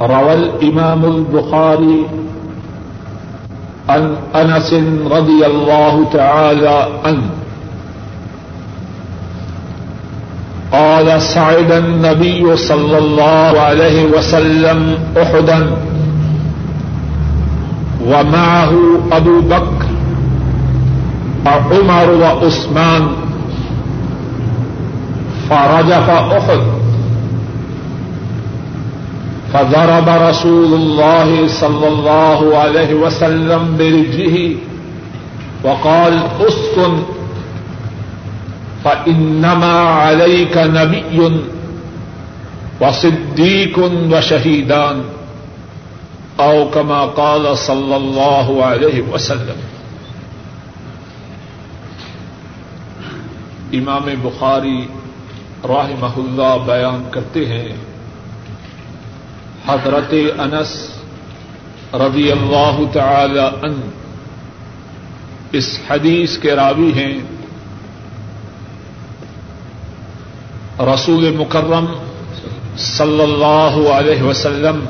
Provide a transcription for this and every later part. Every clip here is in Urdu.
روى الإمام البخاري عن أنس رضي الله تعالى عنه. قال صعد النبي صلى الله عليه وسلم أحدا ومعه أبو بكر وعمر وعثمان فرجف أحد. فضرب رسول الله صلى الله عليه وسلم برجله وقال، اسكن، فإنما عليك نبي وصديق وشهيدان، أو كما قال صلى الله عليه وسلم. امام بخاری رحمہ اللہ بیان کرتے ہیں حضرت انس رضی اللہ تعالی ان اس حدیث کے راوی ہیں۔ رسول مکرم صلی اللہ علیہ وسلم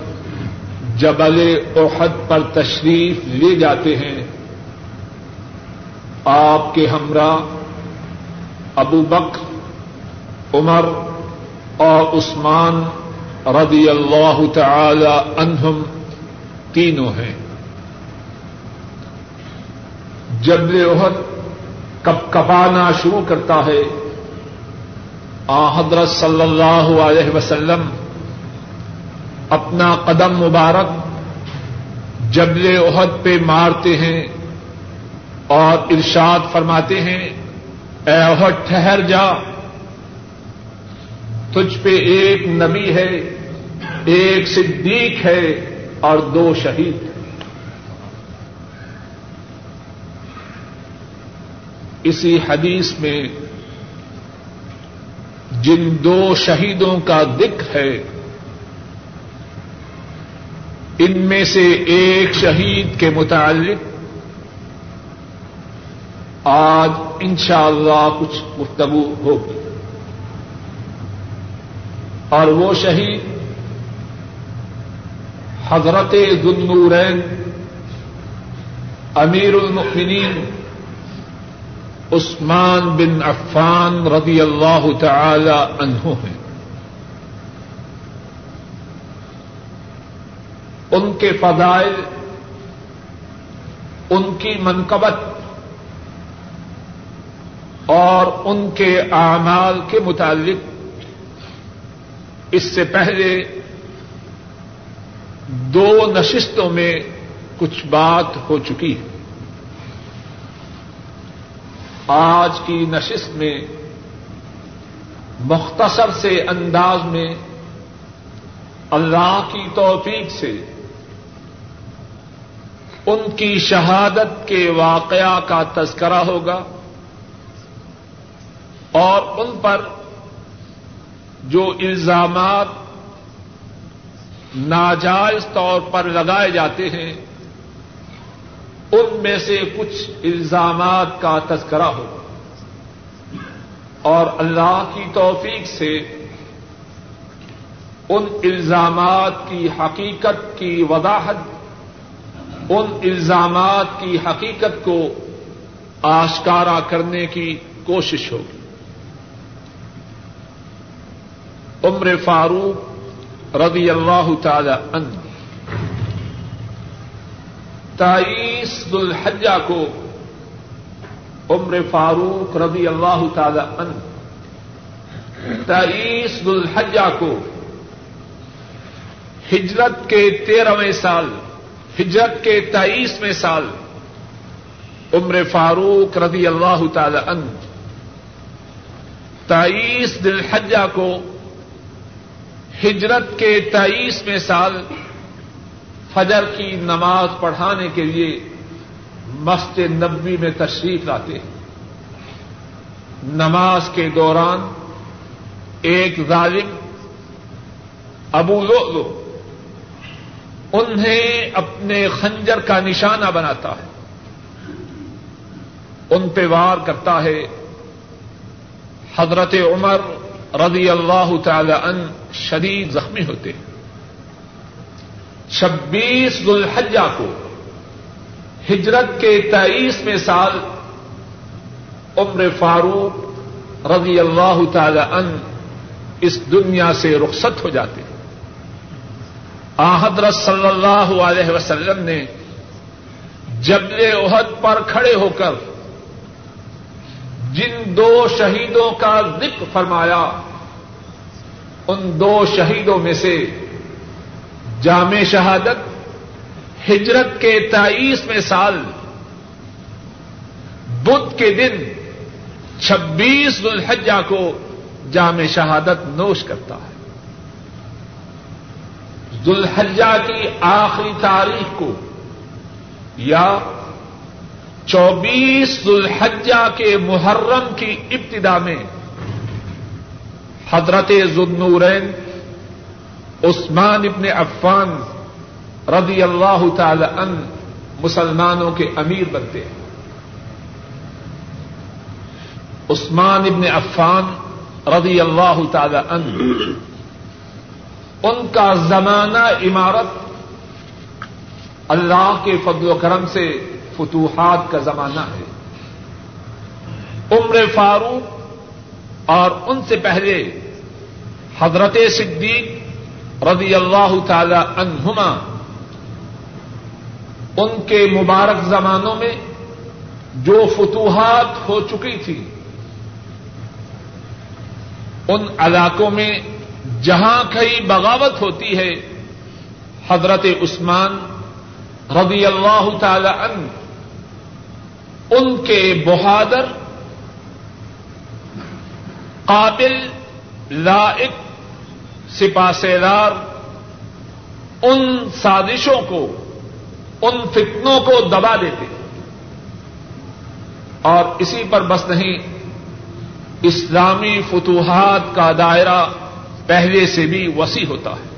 جبل احد پر تشریف لے جاتے ہیں، آپ کے ہمراہ ابو بکر، عمر اور عثمان رضی اللہ تعالی عنہم تینوں ہیں۔ جب عہد کب کپانا شروع کرتا ہے، آ حضرت صلی اللہ علیہ وسلم اپنا قدم مبارک جبل عہد پہ مارتے ہیں اور ارشاد فرماتے ہیں، اے عہد ٹھہر جا، تجھ پہ ایک نبی ہے ایک صدیق ہے اور دو شہید ہیں۔ اسی حدیث میں جن دو شہیدوں کا دکھ ہے، ان میں سے ایک شہید کے متعلق آج انشاءاللہ اللہ کچھ گفتگو ہوگی۔ اور وہ شہید حضرت ذنورین امیر المؤمنین عثمان بن عفان رضی اللہ تعالی عنہ ہیں۔ ان کے فضائل، ان کی منقبت اور ان کے اعمال کے متعلق اس سے پہلے دو نشستوں میں کچھ بات ہو چکی ہے۔ آج کی نشست میں مختصر سے انداز میں اللہ کی توفیق سے ان کی شہادت کے واقعہ کا تذکرہ ہوگا اور ان پر جو الزامات ناجائز طور پر لگائے جاتے ہیں، ان میں سے کچھ الزامات کا تذکرہ ہو اور اللہ کی توفیق سے ان الزامات کی حقیقت کی وضاحت، ان الزامات کی حقیقت کو آشکارا کرنے کی کوشش ہوگی۔ عمر فاروق رضی اللہ تعالی عنہ۔ تائیس الحجہ کو عمر فاروق رضی اللہ تعالی عنہ۔ تائیس الحجہ کو ہجرت کے تیرہویں سال، ہجرت کے تئیسویں سال عمر فاروق رضی اللہ تعالی عنہ۔ تائیس دل حجہ کو ہجرت کے تئیسویں سال فجر کی نماز پڑھانے کے لیے مسجد نبی میں تشریف لاتے ہیں۔ نماز کے دوران ایک ظالم، ابو لو انہیں اپنے خنجر کا نشانہ بناتا ہے۔ ان پہ وار کرتا ہے۔ حضرت عمر رضی اللہ تعالی ان شدید زخمی ہوتے ہیں۔ چھبیس ذوالحجہ کو ہجرت کے تئیسویں سال عمر فاروق رضی اللہ تعالی ان اس دنیا سے رخصت ہو جاتے ہیں۔ حضرت صلی اللہ علیہ وسلم نے جبل عہد پر کھڑے ہو کر جن دو شہیدوں کا ذکر فرمایا، ان دو شہیدوں میں سے جامع شہادت، ہجرت کے تئیسویں سال، بدھ کے دن چھبیس الحجہ کو جامع شہادت نوش کرتا ہے۔ ذوالحجہ کی آخری تاریخ کو یا چوبیس ذوالحجہ کے محرم کی ابتدا میں حضرت ذنورین عثمان ابن عفان رضی اللہ تعالی ان مسلمانوں کے امیر بنتے ہیں۔ عثمان ابن عفان رضی اللہ تعالی ان ان کا زمانہ عمارت اللہ کے فضل و کرم سے فتوحات کا زمانہ ہے۔ عمر فاروق اور ان سے پہلے حضرت صدیق رضی اللہ تعالی عنہما ان کے مبارک زمانوں میں جو فتوحات ہو چکی تھی، ان علاقوں میں جہاں کئی بغاوت ہوتی ہے، حضرت عثمان رضی اللہ تعالی عنہ ان کے بہادر قابل لائق سپا سیدار ان سازشوں کو، ان فتنوں کو دبا دیتے اور اسی پر بس نہیں، اسلامی فتوحات کا دائرہ پہلے سے بھی وسیع ہوتا ہے۔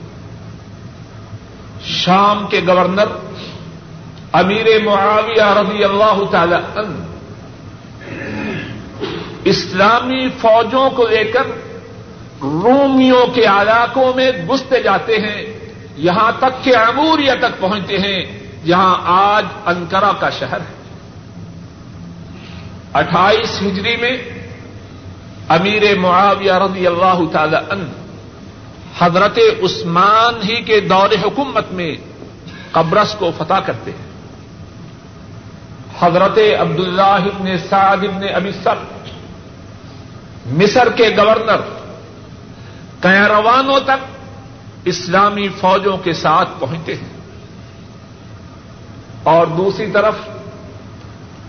شام کے گورنر امیر معاویہ رضی اللہ تعالی عنہ اسلامی فوجوں کو لے کر رومیوں کے علاقوں میں گستے جاتے ہیں، یہاں تک کہ اموریا تک پہنچتے ہیں، جہاں آج انکرا کا شہر ہے۔ اٹھائیس ہجری میں امیر معاویہ رضی اللہ تعالی عنہ حضرت عثمان ہی کے دور حکومت میں قبرص کو فتح کرتے ہیں۔ حضرت عبداللہ ابن سعد ابن ابی سر مصر کے گورنر کیروانوں تک اسلامی فوجوں کے ساتھ پہنچتے ہیں۔ اور دوسری طرف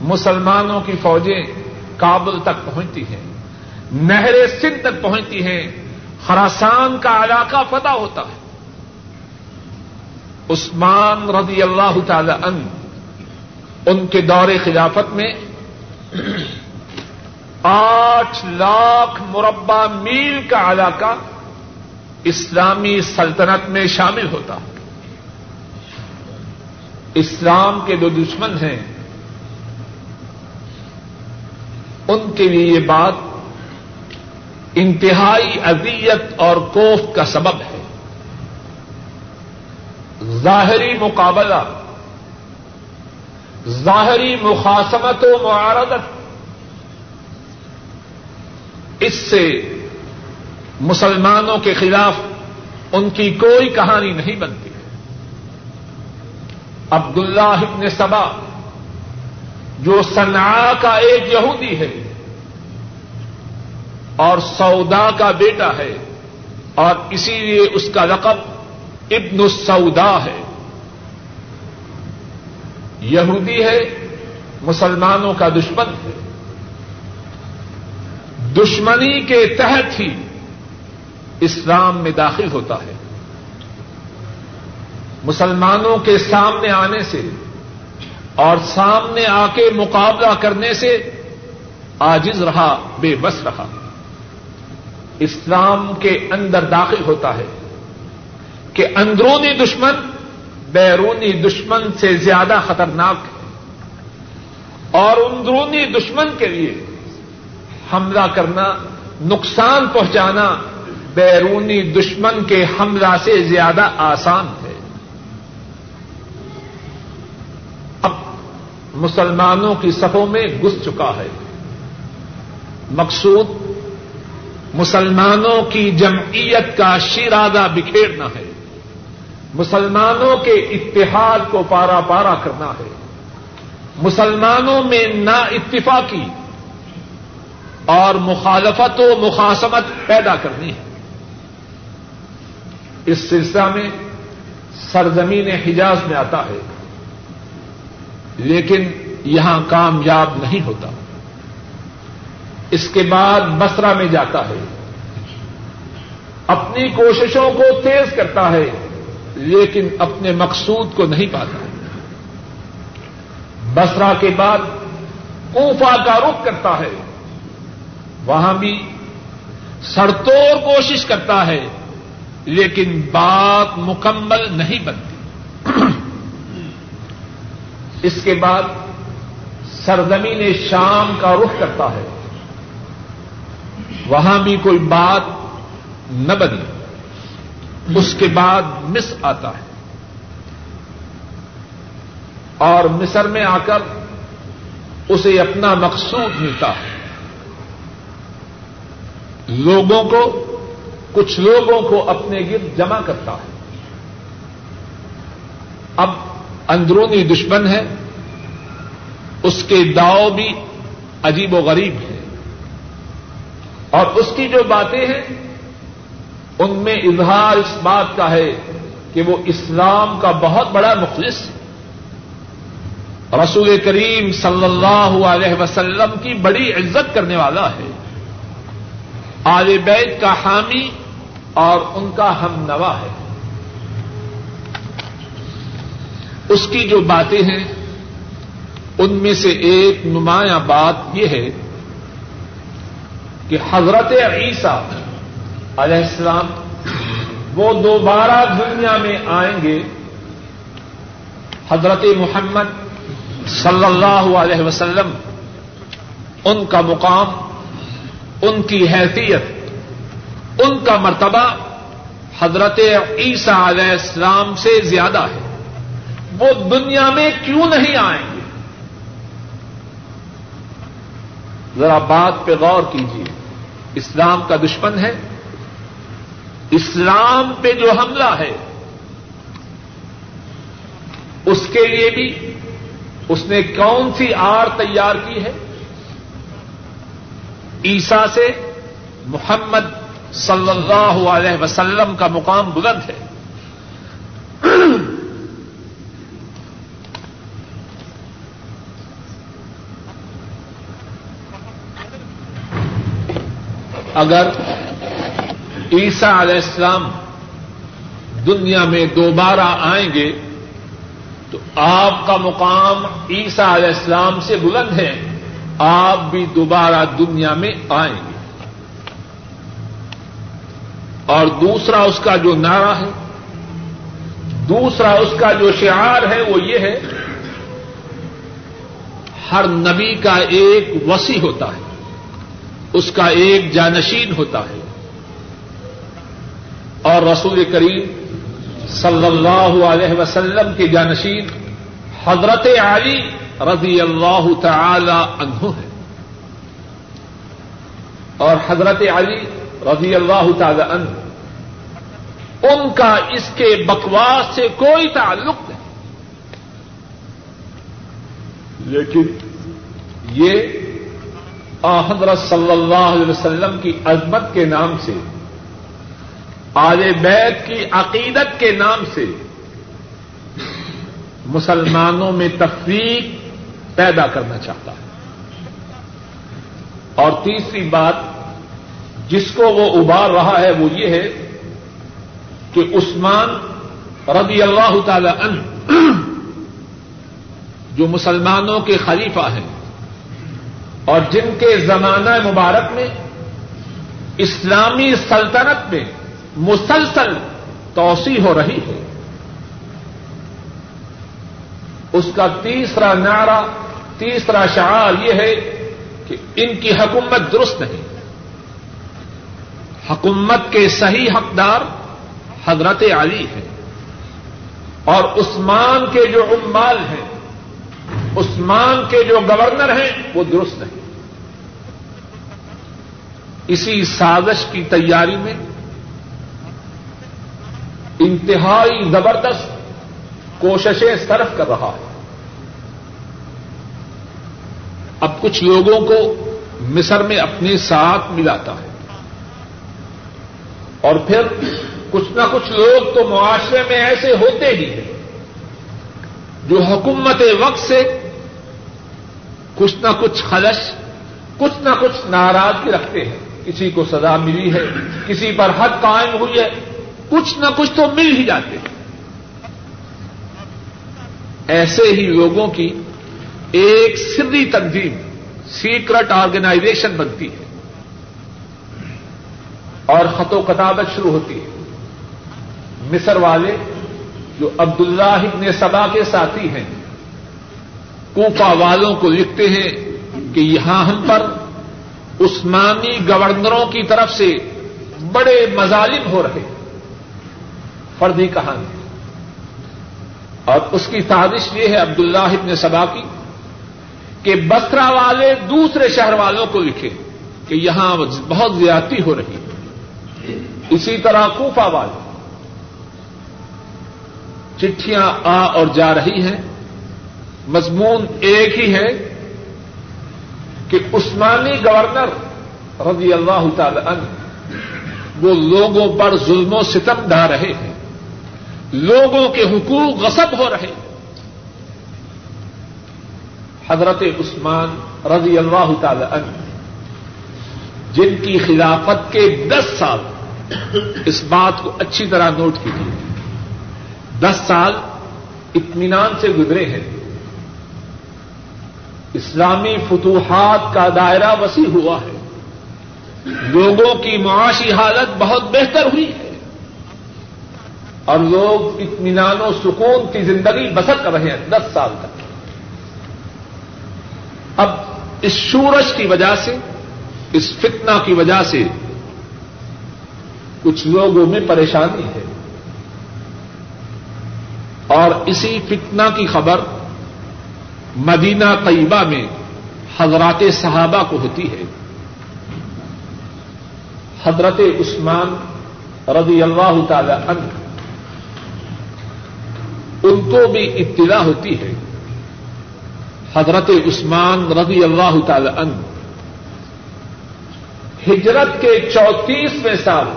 مسلمانوں کی فوجیں کابل تک پہنچتی ہیں، نہر سندھ تک پہنچتی ہیں، خراسان کا علاقہ فتح ہوتا ہے۔ عثمان رضی اللہ تعالی عنہ ان کے دور خلافت میں آٹھ لاکھ مربع میل کا علاقہ اسلامی سلطنت میں شامل ہوتا۔ اسلام کے جو دشمن ہیں، ان کے لیے یہ بات انتہائی اذیت اور کوف کا سبب ہے۔ ظاہری مقابلہ ظاہری مخاسمت و معارضت۔ اس سے مسلمانوں کے خلاف ان کی کوئی کہانی نہیں بنتی۔ عبد اللہ ابن سبا، جو صنع کا ایک یہودی ہے اور سودا کا بیٹا ہے اور اسی لیے اس کا رقب ابن السودا ہے۔ یہودی ہے، مسلمانوں کا دشمن ہے۔ دشمنی کے تحت ہی اسلام میں داخل ہوتا ہے۔ مسلمانوں کے سامنے آنے سے اور سامنے آ کے مقابلہ کرنے سے آجز رہا، بے بس رہا۔ اسلام کے اندر داخل ہوتا ہے کہ اندرونی دشمن بیرونی دشمن سے زیادہ خطرناک ہے۔ اور اندرونی دشمن کے لیے حملہ کرنا، نقصان پہنچانا بیرونی دشمن کے حملہ سے زیادہ آسان ہے۔ اب مسلمانوں کی صفوں میں گس چکا ہے۔ مقصود، مسلمانوں کی جمعیت کا شیرادہ بکھیرنا ہے۔ مسلمانوں کے اتحاد کو پارا پارا کرنا ہے۔ مسلمانوں میں نا اتفاقی اور مخالفت و مخاسمت پیدا کرنی ہے۔ اس سلسلہ میں سرزمین حجاز میں آتا ہے، لیکن یہاں کامیاب نہیں ہوتا۔ اس کے بعد بسرا میں جاتا ہے۔ اپنی کوششوں کو تیز کرتا ہے۔ لیکن اپنے مقصود کو نہیں پاتا۔ بسرا کے بعد کوفا کا رخ کرتا ہے۔ وہاں بھی سڑتوڑ کوشش کرتا ہے، لیکن بات مکمل نہیں بنتی۔ اس کے بعد سرزمین شام کا رخ کرتا ہے۔ وہاں بھی کوئی بات نہ بنی۔ اس کے بعد مصر آتا ہے۔ اور مصر میں آ کر اسے اپنا مقصود ملتا ہے۔ لوگوں کو، کچھ لوگوں کو اپنے گرد جمع کرتا ہے۔ اب اندرونی دشمن ہے۔ اس کے داؤ بھی عجیب و غریب ہے۔ اور اس کی جو باتیں ہیں ان میں اظہار اس بات کا ہے کہ وہ اسلام کا بہت بڑا مخلص ہے رسول کریم صلی اللہ علیہ وسلم کی بڑی عزت کرنے والا ہے۔ آل بیت کا حامی اور ان کا ہم نوا ہے۔ اس کی جو باتیں ہیں، ان میں سے ایک نمایاں بات یہ ہے کہ حضرت عیسیٰ علیہ السلام، وہ دوبارہ دنیا میں آئیں گے۔ حضرت محمد صلی اللہ علیہ وسلم، ان کا مقام، ان کی حیثیت، ان کا مرتبہ حضرت عیسیٰ علیہ السلام سے زیادہ ہے۔ وہ دنیا میں کیوں نہیں آئیں گے؟ ذرا بات پہ غور کیجیے اسلام کا دشمن ہے۔ اسلام پہ جو حملہ ہے، اس کے لیے بھی اس نے کون سی آر تیار کی ہے؟ عیسا سے محمد صلی اللہ علیہ وسلم کا مقام بلند ہے۔ اگر عیسیٰ علیہ السلام دنیا میں دوبارہ آئیں گے تو آپ کا مقام عیسیٰ علیہ السلام سے بلند ہے۔ آپ بھی دوبارہ دنیا میں آئیں گے۔ اور دوسرا اس کا جو نعرہ ہے، دوسرا اس کا جو شعار ہے، وہ یہ ہے، ہر نبی کا ایک وسیع ہوتا ہے، اس کا ایک جانشین ہوتا ہے۔ اور رسول کریم صلی اللہ علیہ وسلم کے جانشین حضرت علی رضی اللہ تعالی عنہ ہے۔ اور حضرت علی رضی اللہ تعالی عنہ ان کا اس کے بکواس سے کوئی تعلق نہیں۔ لیکن یہ حضرت صلی اللہ علیہ وسلم کی عظمت کے نام سے آل بیت کی عقیدت کے نام سے مسلمانوں میں تفریق پیدا کرنا چاہتا ہے اور تیسری بات جس کو وہ ابار رہا ہے وہ یہ ہے کہ عثمان رضی اللہ تعالی عنہ جو مسلمانوں کے خلیفہ ہیں اور جن کے زمانہ مبارک میں اسلامی سلطنت میں مسلسل توسیع ہو رہی ہے۔ اس کا تیسرا نعرہ، تیسرا شعار یہ ہے کہ ان کی حکومت درست نہیں۔ حکومت کے صحیح حقدار حضرت علی ہے اور عثمان کے جو عمال ہیں، عثمان کے جو گورنر ہیں، وہ درست نہیں۔ اسی سازش کی تیاری میں انتہائی زبردست کوششیں صرف کر رہا ہے۔ اب کچھ لوگوں کو مصر میں اپنے ساتھ ملاتا ہے۔ اور پھر کچھ نہ کچھ لوگ تو معاشرے میں ایسے ہوتے ہی ہیں جو حکومت وقت سے کچھ نہ کچھ خلش، کچھ نہ کچھ ناراضگی رکھتے ہیں۔ کسی کو سزا ملی ہے، کسی پر حد قائم ہوئی ہے۔ کچھ نہ کچھ تو مل ہی جاتے ہیں۔ ایسے ہی لوگوں کی ایک سری تنظیم سیکرٹ آرگنائزیشن بنتی ہے۔ اور خط و کتابت شروع ہوتی ہے۔ مصر والے جو عبداللہ ابن سبا کے ساتھی ہیں کوفا والوں کو لکھتے ہیں کہ یہاں ہم پر عثمانی گورنروں کی طرف سے بڑے مظالم ہو رہے فردی کہانی۔ اور اس کی سازش یہ ہے عبد اللہ ابن سبا کی کہ بسرا والے دوسرے شہر والوں کو لکھے کہ یہاں بہت زیادتی ہو رہی ہے۔ اسی طرح کوفا والے۔ چٹھیاں آ اور جا رہی ہیں۔ مضمون ایک ہی ہے کہ عثمانی گورنر رضی اللہ تعالی عنہ وہ لوگوں پر ظلم و ستم ڈھا رہے ہیں۔ لوگوں کے حقوق غصب ہو رہے حضرت عثمان رضی اللہ تعالی عنہ جن کی خلافت کے دس سال اس بات کو اچھی طرح نوٹ کیجیے۔ دس سال اطمینان سے گزرے ہیں۔ اسلامی فتوحات کا دائرہ وسیع ہوا ہے۔ لوگوں کی معاشی حالت بہت بہتر ہوئی۔ ہے اور لوگ اطمینان و سکون کی زندگی بسر کر رہے ہیں دس سال تک۔ اب اس شورش کی وجہ سے، اس فتنہ کی وجہ سے کچھ لوگوں میں پریشانی ہے۔ اور اسی فتنہ کی خبر مدینہ طیبہ میں حضرات صحابہ کو ہوتی ہے۔ حضرت عثمان رضی اللہ تعالی عنہ ان کو بھی اطلاع ہوتی ہے۔ حضرت عثمان رضی اللہ تعالی عنہ ہجرت کے چوتیسویں سال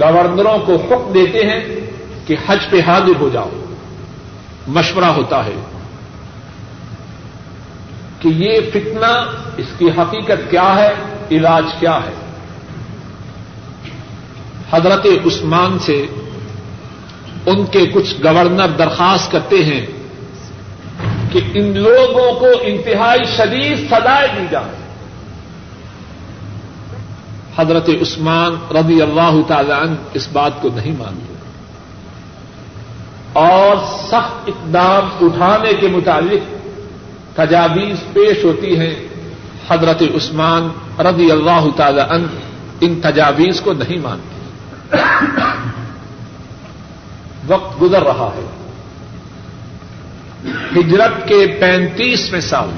گورنروں کو حکم دیتے ہیں کہ حج پہ حاضر ہو جاؤ۔ مشورہ ہوتا ہے کہ یہ فتنہ اس کی حقیقت کیا ہے، علاج کیا ہے۔ حضرت عثمان سے ان کے کچھ گورنر درخواست کرتے ہیں کہ ان لوگوں کو انتہائی شدید سدائے دی جائے۔ حضرت عثمان رضی اللہ تعالی عنہ اس بات کو نہیں مانتے۔ اور سخت اقدام اٹھانے کے متعلق تجاویز پیش ہوتی ہیں۔ حضرت عثمان رضی اللہ تعالی عنہ ان تجاویز کو نہیں مانتے۔ وقت گزر رہا ہے۔ ہجرت کے پینتیسویں سال،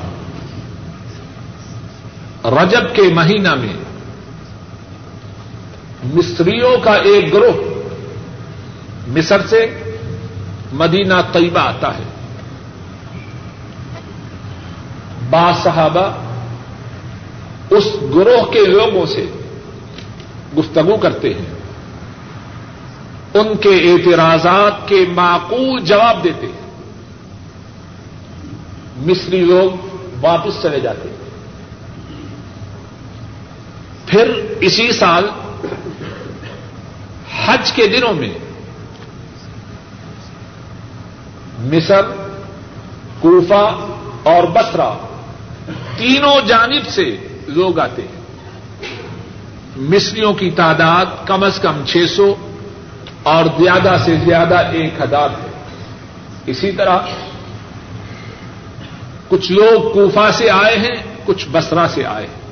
رجب کے مہینہ میں، مصریوں کا ایک گروہ مصر سے مدینہ طیبہ آتا ہے۔ با صحابہ اس گروہ کے لوگوں سے گفتگو کرتے ہیں۔ ان کے اعتراضات کے معقول جواب دیتے ہیں۔ مصری لوگ واپس چلے جاتے ہیں۔ پھر اسی سال حج کے دنوں میں مصر، کوفہ اور بسرا تینوں جانب سے لوگ آتے ہیں۔ مصریوں کی تعداد کم از کم چھ سو اور زیادہ سے زیادہ ایک ہزار ہے۔ اسی طرح کچھ لوگ کوفہ سے آئے ہیں، کچھ بسرا سے آئے ہیں۔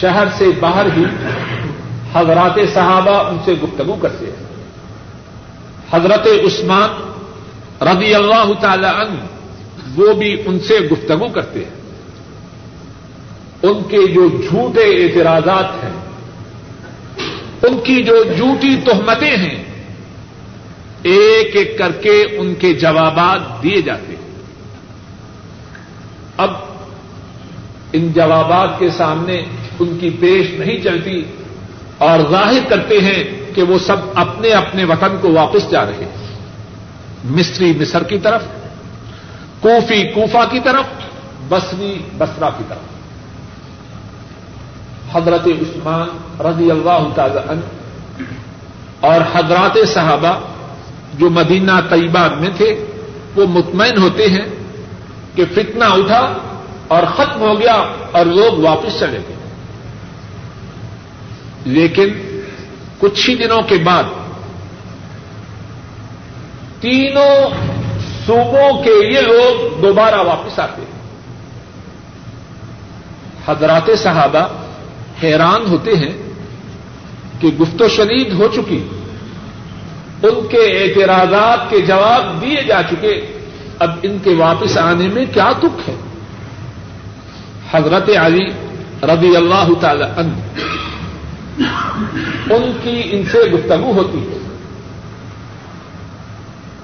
شہر سے باہر ہی حضرات صحابہ ان سے گفتگو کرتے ہیں۔ حضرت عثمان رضی اللہ تعالی عنہ وہ بھی ان سے گفتگو کرتے ہیں۔ ان کے جو جھوٹے اعتراضات ہیں ان کی جو جھوٹی تہمتیں ہیں، ایک ایک کر کے ان کے جوابات دیے جاتے ہیں۔ اب ان جوابات کے سامنے ان کی پیش نہیں چلتی اور ظاہر کرتے ہیں کہ وہ سب اپنے اپنے وطن کو واپس جا رہے ہیں۔ مصری مصر کی طرف، کوفی کوفا کی طرف بسری بسرا کی طرف۔ حضرت عثمان رضی اللہ تعالی عنہ اور حضرات صحابہ جو مدینہ طیبہ میں تھے، وہ مطمئن ہوتے ہیں کہ فتنہ اٹھا اور ختم ہو گیا اور لوگ واپس چلے گئے۔ لیکن کچھ ہی دنوں کے بعد تینوں صوبوں کے یہ لوگ دوبارہ واپس آتے۔ ہیں حضرات صحابہ حیران ہوتے ہیں کہ گفت و شنید ہو چکی، ان کے اعتراضات کے جواب دیے جا چکے، اب ان کے واپس آنے میں کیا دکھ ہے؟ حضرت علی رضی اللہ تعالی عنہ، ان کی ان سے گفتگو ہوتی ہے۔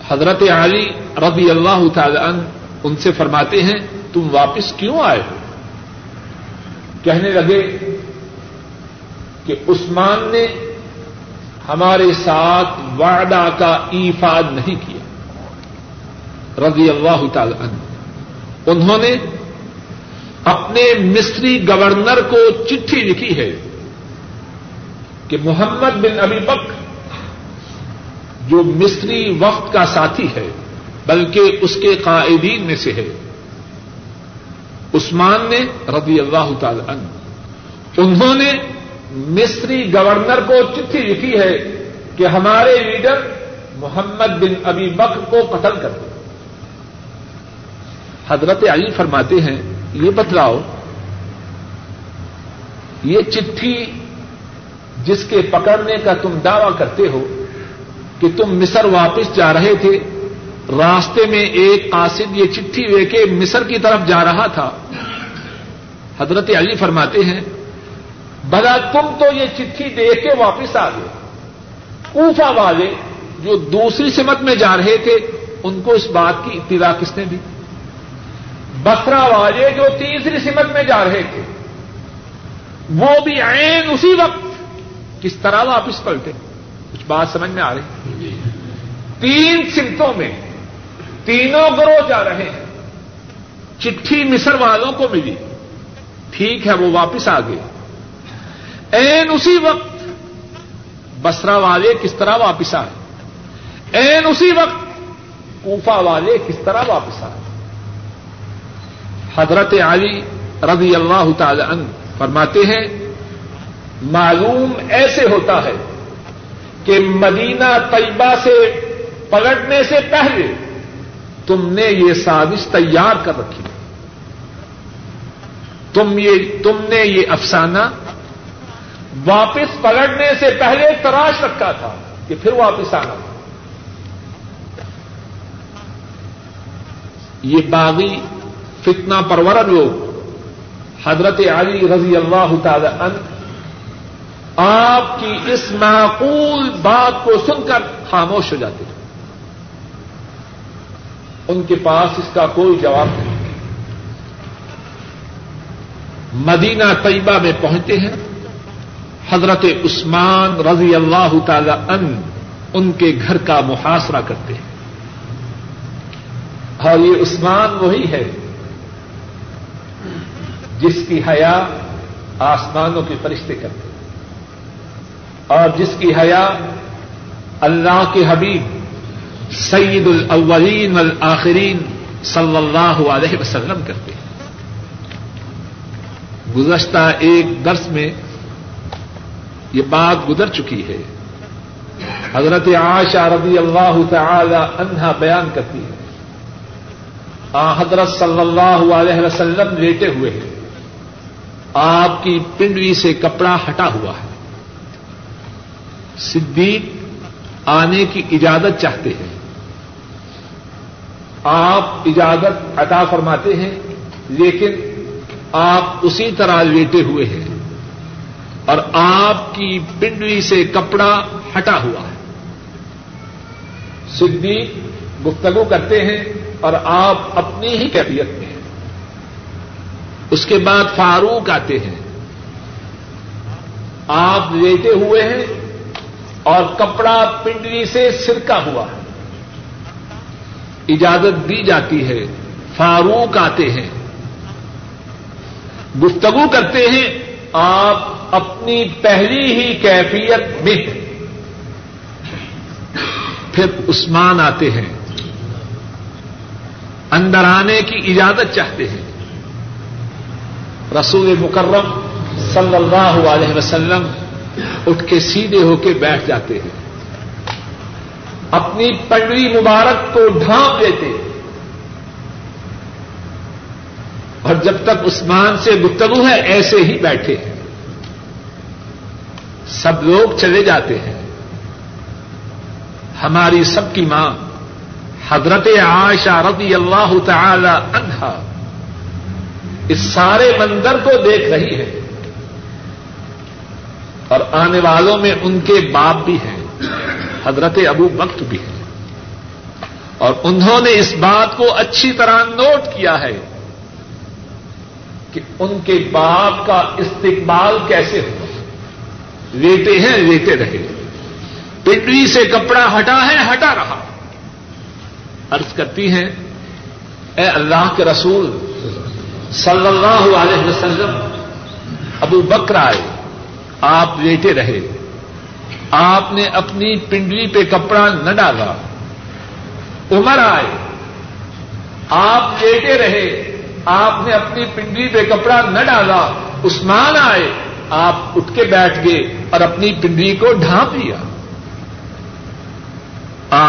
حضرت علی رضی اللہ تعالی عنہ ان سے فرماتے ہیں، تم واپس کیوں آئے ہو؟ کہنے لگے کہ عثمان نے ہمارے ساتھ وعدہ کا ایفاد نہیں کیا۔ رضی اللہ تعالی عنہ۔ انہوں نے اپنے مصری گورنر کو چٹھی لکھی ہے کہ محمد بن ابی بک جو مصری وقت کا ساتھی ہے، بلکہ اس کے قائدین میں سے ہے۔ عثمان نے رضی اللہ تعالی عنہ۔ انہوں نے مصری گورنر کو چٹھی لکھی ہے کہ ہمارے لیڈر محمد بن ابی بکر کو قتل کر دو حضرت علی فرماتے ہیں، یہ بتلاؤ، یہ چٹھی جس کے پکڑنے کا تم دعوی کرتے ہو کہ تم مصر واپس جا رہے تھے، راستے میں ایک قاصد یہ چٹھی لے کے مصر کی طرف جا رہا تھا۔ حضرت علی فرماتے ہیں بلا تم تو یہ چٹھی دیکھ کے واپس آ گئے۔ کوفا والے جو دوسری سمت میں جا رہے تھے ان کو اس بات کی اطلاع کس نے دی؟ بسرا والے جو تیسری سمت میں جا رہے تھے وہ بھی عین اسی وقت کس طرح واپس پلٹے؟ کچھ بات سمجھ میں آ رہی؟ تین سمتوں میں تینوں گروہ جا رہے ہیں۔ چٹھی مصر والوں کو ملی۔ ٹھیک ہے وہ واپس آ گئے۔ این اسی وقت بسرا والے کس طرح واپس آئے؟ این اسی وقت کوفا والے کس طرح واپس آئے؟ حضرت علی رضی اللہ تعالی عنہ فرماتے ہیں، معلوم ایسے ہوتا ہے کہ مدینہ طیبہ سے پلٹنے سے پہلے تم نے یہ سازش تیار کر رکھی۔ تم یہ، تم نے یہ افسانہ واپس پلٹنے سے پہلے تراش رکھا تھا کہ پھر واپس آنا۔ یہ باغی فتنا پرور لوگ حضرت علی رضی اللہ تعالی عنہ آپ کی اس معقول بات کو سن کر خاموش ہو جاتے ہیں۔ ان کے پاس اس کا کوئی جواب نہیں۔ مدینہ طیبہ میں پہنچتے ہیں۔ حضرت عثمان رضی اللہ تعالی ان ان کے گھر کا محاصرہ کرتے ہیں۔ اور یہ عثمان وہی ہے جس کی حیا آسمانوں کے فرشتے کرتے ہیں۔ اور جس کی حیا اللہ کے حبیب سعید الاولین والآخرین صلی اللہ علیہ وسلم کرتے ہیں۔ گزشتہ ایک درس میں یہ بات گزر چکی ہے۔ حضرت عائشہ رضی اللہ تعالی عنہا بیان کرتی ہے۔ آ، حضرت صلی اللہ علیہ وسلم لیٹے ہوئے ہیں۔ آپ کی پنڈوی سے کپڑا ہٹا ہوا ہے۔ صدیق آنے کی اجازت چاہتے ہیں۔ آپ اجازت عطا فرماتے ہیں، لیکن آپ اسی طرح لیٹے ہوئے ہیں۔ اور آپ کی پنڈلی سے کپڑا ہٹا ہوا ہے۔ صدیق گفتگو کرتے ہیں اور آپ اپنی ہی کیفیت میں ہیں۔ اس کے بعد فاروق آتے ہیں۔ آپ لیٹے ہوئے ہیں اور کپڑا پنڈلی سے سرکا ہوا ہے۔ اجازت دی جاتی ہے۔ فاروق آتے ہیں۔ گفتگو کرتے ہیں۔ آپ اپنی پہلی ہی کیفیت میں پھر عثمان آتے ہیں۔ اندر آنے کی اجازت چاہتے ہیں۔ رسول مکرم صلی اللہ علیہ وسلم اٹھ کے سیدھے ہو کے بیٹھ جاتے ہیں۔ اپنی پنڈری مبارک کو ڈھانپ دیتے اور جب تک عثمان سے گفتگو ہے، ایسے ہی بیٹھے ہیں۔ سب لوگ چلے جاتے ہیں۔ ہماری سب کی ماں حضرت عائشہ رضی اللہ تعالی عنہا اس سارے منظر کو دیکھ رہی ہے۔ اور آنے والوں میں ان کے باپ بھی ہیں، حضرت ابو وقت بھی ہیں۔ اور انہوں نے اس بات کو اچھی طرح نوٹ کیا ہے کہ ان کے باپ کا استقبال کیسے ہو لیتے ہیں لیتے رہے۔ پنڈری سے کپڑا ہٹا ہے، ہٹا رہا۔ عرض کرتی ہیں، اے اللہ کے رسول، صلی اللہ علیہ وسلم، ابو بکر آئے۔ آپ لیٹے رہے۔ آپ نے اپنی پنڈلی پہ کپڑا نہ ڈالا۔ عمر آئے۔ آپ لیٹے رہے۔ آپ نے اپنی پنڈلی پہ کپڑا نہ ڈالا۔ عثمان آئے۔ آپ اٹھ کے بیٹھ گئے اور اپنی پنڈلی کو ڈھانپ لیا۔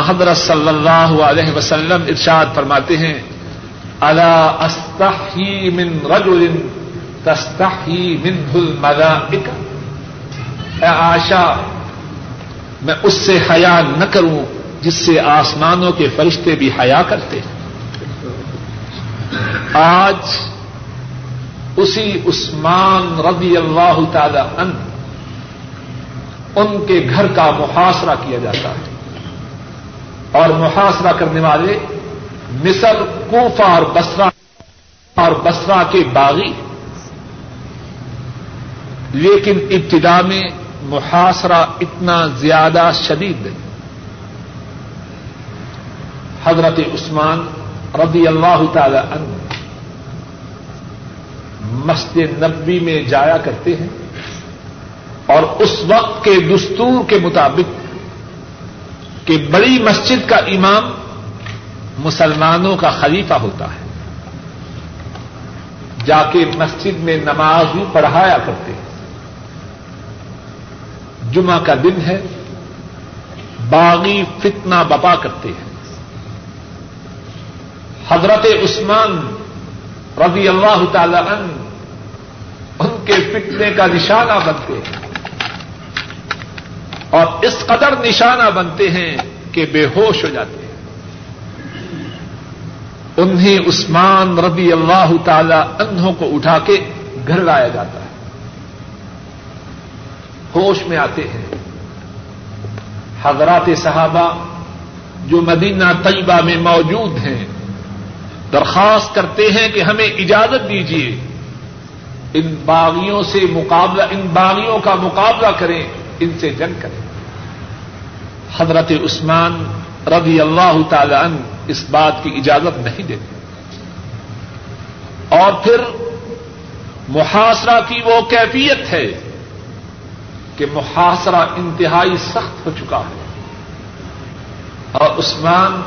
حضرت صلی اللہ علیہ وسلم ارشاد فرماتے ہیں اللہ استحی من رجل تستحی من الملائکہ اے آشا میں اس سے حیا نہ کروں جس سے آسمانوں کے فرشتے بھی حیا کرتے۔ ہیں آج اسی عثمان رضی اللہ تعالی ان ان کے گھر کا محاصرہ کیا جاتا ہے۔ اور محاصرہ کرنے والے مصر، کوفہ اور بسرا اور بسرا کے باغی۔ لیکن ابتدا میں محاصرہ اتنا زیادہ شدید۔ نہیں حضرت عثمان رضی اللہ تعالی عنہ مسجد نبی میں جایا کرتے ہیں اور اس وقت کے دستور کے مطابق کہ بڑی مسجد کا امام مسلمانوں کا خلیفہ ہوتا ہے۔ جا کے مسجد میں نماز بھی پڑھایا کرتے ہیں۔ جمعہ کا دن ہے، باغی فتنہ بپا کرتے ہیں۔ حضرت عثمان رضی اللہ تعالی عنہ کے فتنے کا نشانہ بنتے ہیں۔ اور اس قدر نشانہ بنتے ہیں کہ بے ہوش ہو جاتے ہیں۔ انہیں عثمان رضی اللہ تعالی انہوں کو اٹھا کے گھر لایا جاتا ہے۔ ہوش میں آتے ہیں۔ حضرات صحابہ جو مدینہ طیبہ میں موجود ہیں، درخواست کرتے ہیں کہ ہمیں اجازت دیجیے ان باغیوں سے مقابلہ، ان باغیوں کا مقابلہ کریں، ان سے جنگ کریں۔ حضرت عثمان رضی اللہ تعالی عنہ اس بات کی اجازت نہیں دیتے۔ اور پھر محاصرہ کی وہ کیفیت ہے کہ محاصرہ انتہائی سخت ہو چکا ہے۔ اور عثمان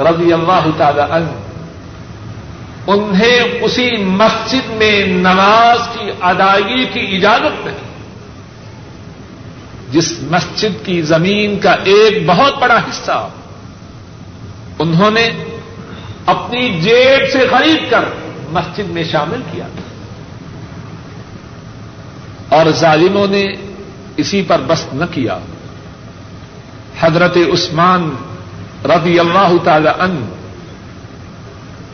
رضی اللہ تعالی عنہ انہیں اسی مسجد میں نماز کی ادائیگی کی اجازت نہیں۔ جس مسجد کی زمین کا ایک بہت بڑا حصہ انہوں نے اپنی جیب سے خرید کر مسجد میں شامل کیا اور ظالموں نے اسی پر بس نہ کیا۔ حضرت عثمان رضی اللہ تعالی ان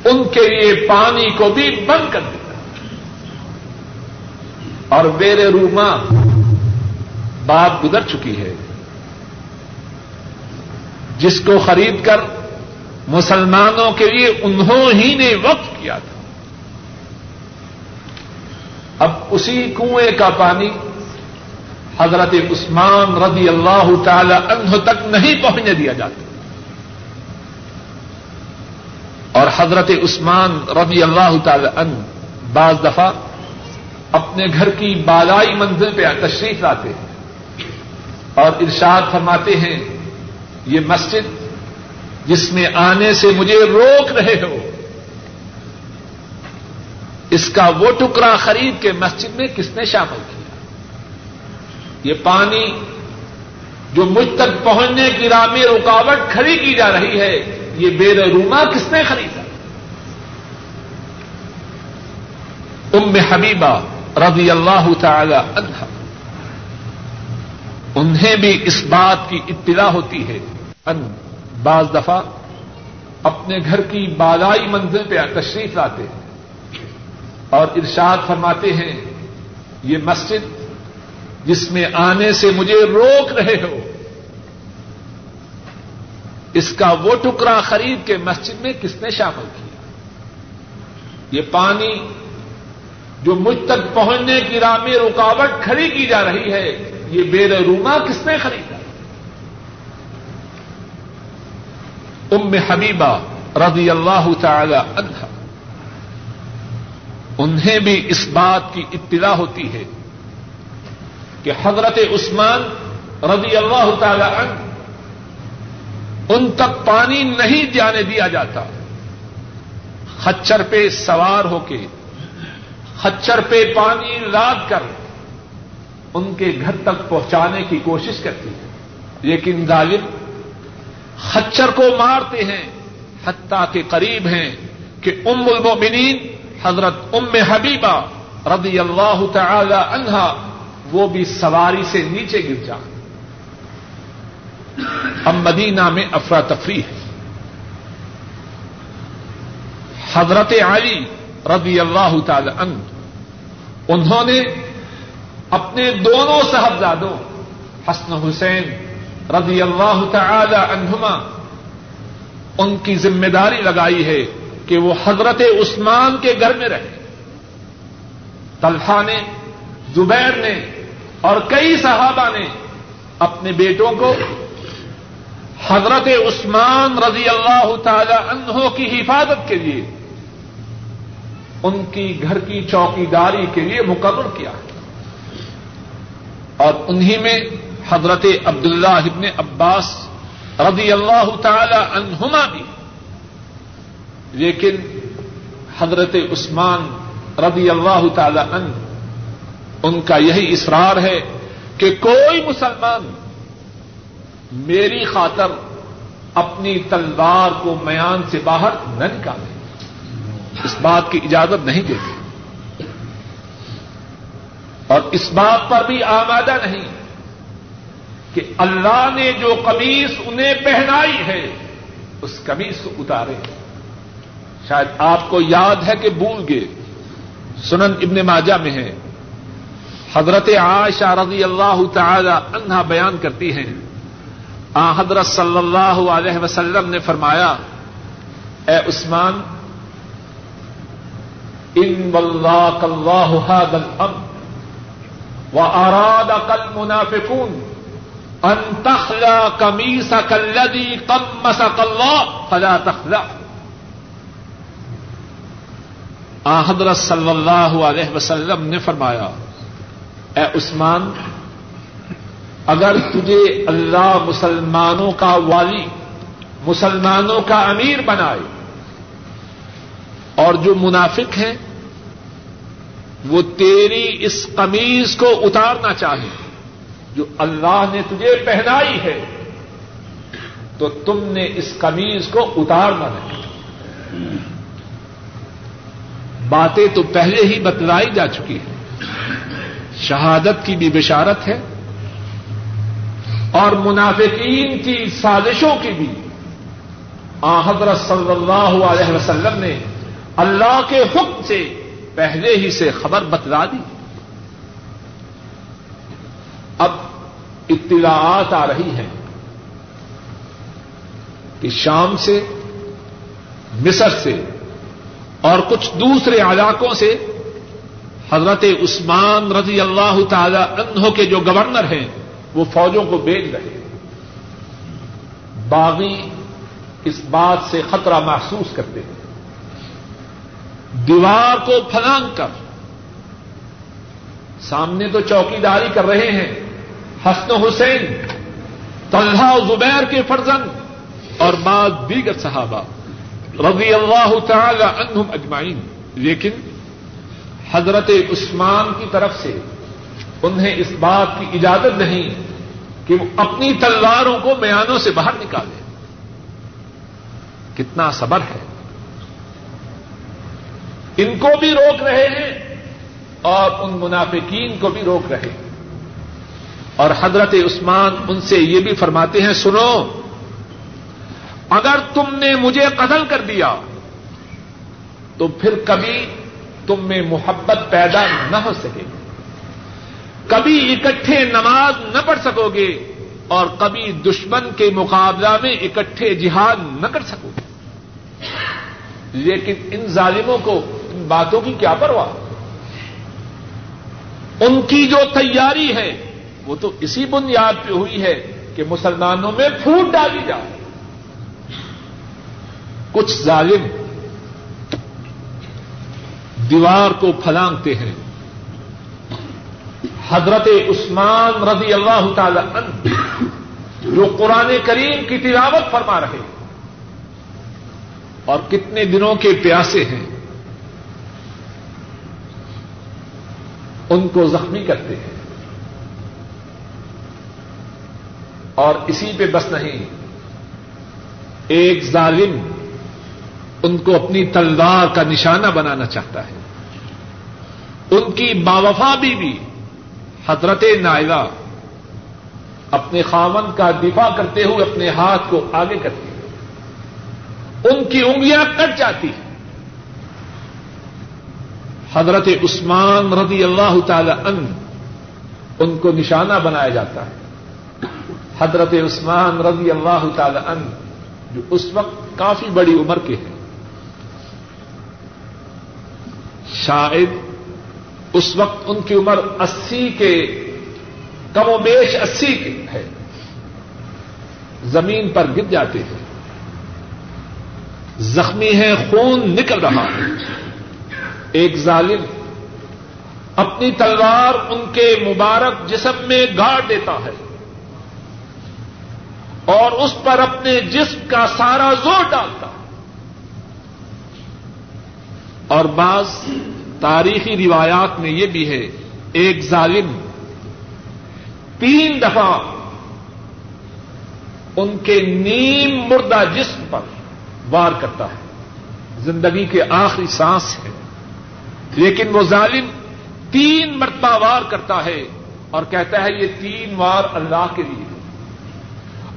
ان کے لیے پانی کو بھی بند کر دیا اور میرے روما، بات گزر چکی ہے۔ جس کو خرید کر مسلمانوں کے لیے انہوں ہی نے وقت کیا تھا۔ اب اسی کنویں کا پانی حضرت عثمان رضی اللہ تعالی عنہ تک نہیں پہنچنے دیا جاتا۔ اور حضرت عثمان رضی اللہ تعالی عنہ بعض دفعہ اپنے گھر کی بالائی منزل پہ تشریف لاتے ہیں اور ارشاد فرماتے ہیں، یہ مسجد جس میں آنے سے مجھے روک رہے ہو، اس کا وہ ٹکڑا خرید کے مسجد میں کس نے شامل کیا؟ یہ پانی جو مجھ تک پہنچنے کی راہ میں رکاوٹ کھڑی کی جا رہی ہے یہ بے روما کس نے خریدا؟ ام حبیبہ رضی اللہ تعالی عنہ انہیں بھی اس بات کی اطلاع ہوتی ہے۔ ان بعض دفعہ اپنے گھر کی بالائی منزل پہ تشریف لاتے ہیں اور ارشاد فرماتے ہیں، یہ مسجد جس میں آنے سے مجھے روک رہے ہو۔ اس کا وہ ٹکڑا خرید کے مسجد میں کس نے شامل کیا؟ یہ پانی جو مجھ تک پہنچنے کی راہ میں رکاوٹ کھڑی کی جا رہی ہے، یہ بے روما کس نے خریدا؟ ام حبیبہ رضی اللہ تعالی عنہ انہیں بھی اس بات کی اطلاع ہوتی ہے کہ حضرت عثمان رضی اللہ تعالی عنہ ان تک پانی نہیں جانے دیا جاتا۔ خچر پہ سوار ہو کے، خچر پہ پانی لاد کر ان کے گھر تک پہنچانے کی کوشش کرتی ہے لیکن غالب خچر کو مارتے ہیں، حتیٰ کے قریب ہیں کہ ام المؤمنین حضرت ام حبیبہ رضی اللہ تعالی عنہا وہ بھی سواری سے نیچے گر جائیں۔ اب مدینہ میں افراتفری ہے۔ حضرت علی رضی اللہ تعالی عنہ، انہوں نے اپنے دونوں صاحبزادوں، حسن حسین رضی اللہ تعالی عنہما، ان کی ذمہ داری لگائی ہے کہ وہ حضرت عثمان کے گھر میں رہے۔ طلحہ نے، زبیر نے اور کئی صحابہ نے اپنے بیٹوں کو حضرت عثمان رضی اللہ تعالی عنہ کی حفاظت کے لیے، ان کی گھر کی چوکی داری کے لیے مقرر کیا۔ اور انہی میں حضرت عبداللہ ابن عباس رضی اللہ تعالی عنہما بھی۔ لیکن حضرت عثمان رضی اللہ تعالی عنہ، ان کا یہی اصرار ہے کہ کوئی مسلمان میری خاطر اپنی تلوار کو میان سے باہر نہ نکالے۔ اس بات کی اجازت نہیں دیتے۔ اور اس بات پر بھی آمادہ نہیں کہ اللہ نے جو قمیص انہیں پہنائی ہے، اس قمیص کو اتارے۔ شاید آپ کو یاد ہے کہ بھول گئے۔ سنن ابن ماجہ میں ہے۔ حضرت عائشہ رضی اللہ تعالی عنہا بیان کرتی ہیں۔ حضرت صلی اللہ علیہ وسلم نے فرمایا، اے عثمان، ان اللہ اللہ ام و اراد منافقون ان تخلا کمیسا کلدی کم مسق اللہ فلا تخلا. آ، حضرت صلی اللہ علیہ وسلم نے فرمایا، اے عثمان اگر تجھے اللہ مسلمانوں کا والی مسلمانوں کا امیر بنائے اور جو منافق ہیں، وہ تیری اس قمیض کو اتارنا چاہے، جو اللہ نے تجھے پہنائی ہے، تو تم نے اس قمیض کو اتارنا نہیں باتیں تو پہلے ہی بتلائی جا چکی ہیں۔ شہادت کی بھی بشارت ہے۔ اور منافقین کی سازشوں کی بھی۔ آ، حضرت صلی اللہ علیہ وسلم نے اللہ کے حکم سے پہلے ہی سے خبر بتلا دی۔ اب اطلاعات آ رہی ہیں کہ شام سے، مصر سے اور کچھ دوسرے علاقوں سے حضرت عثمان رضی اللہ تعالی عنہ کے جو گورنر ہیں وہ فوجوں کو بھیج رہے باغی اس بات سے خطرہ محسوس کرتے ہیں۔ دیوار کو پھلانگ کر سامنے تو چوکیداری کر رہے ہیں۔ حسن حسین، طلحہ زبیر کے فرزن اور بعد دیگر صحابہ۔ رضی اللہ تعالی عنہم اجمعین۔ لیکن حضرت عثمان کی طرف سے انہیں اس بات کی اجازت نہیں کہ وہ اپنی تلواروں کو میانوں سے باہر نکالے۔ کتنا صبر ہے۔ ان کو بھی روک رہے ہیں اور ان منافقین کو بھی روک رہے ہیں۔ اور حضرت عثمان ان سے یہ بھی فرماتے ہیں، سنو، اگر تم نے مجھے قتل کر دیا، تو پھر کبھی تم میں محبت پیدا نہ ہو سکے۔ گی کبھی اکٹھے نماز نہ پڑھ سکو گے اور کبھی دشمن کے مقابلہ میں اکٹھے جہاد نہ کر سکو گے۔ لیکن ان ظالموں کو، ان باتوں کی کیا پرواہ؟ ان کی جو تیاری ہے، وہ تو اسی بنیاد پہ ہوئی ہے کہ مسلمانوں میں پھوٹ ڈالی جائے۔ کچھ ظالم دیوار کو پھلانگتے ہیں۔ حضرت عثمان رضی اللہ تعالی عنہ جو قرآن کریم کی تلاوت فرما رہے اور کتنے دنوں کے پیاسے ہیں، ان کو زخمی کرتے ہیں۔ اور اسی پہ بس نہیں، ایک ظالم ان کو اپنی تلوار کا نشانہ بنانا چاہتا ہے۔ ان کی باوفا بھی بھی حضرت نائلہ اپنے خامن کا دفاع کرتے ہوئے اپنے ہاتھ کو آگے کرتی ان کی انگلیاں کٹ جاتی حضرت عثمان رضی اللہ تعالی ان ان کو نشانہ بنایا جاتا ہے۔ حضرت عثمان رضی اللہ تعالی ان جو اس وقت کافی بڑی عمر کے ہیں۔ شاید اس وقت ان کی عمر اسی کے کم و بیش اسی کے ہے۔ زمین پر گر جاتے ہیں۔ زخمی ہے خون نکل رہا ہے۔ ایک ظالم اپنی تلوار ان کے مبارک جسم میں گاڑ دیتا ہے اور اس پر اپنے جسم کا سارا زور ڈالتا اور بعض تاریخی روایات میں یہ بھی ہے، ایک ظالم تین دفعہ ان کے نیم مردہ جسم پر وار کرتا ہے۔ زندگی کے آخری سانس ہے۔ لیکن وہ ظالم تین مرتبہ وار کرتا ہے اور کہتا ہے یہ تین وار اللہ کے لیے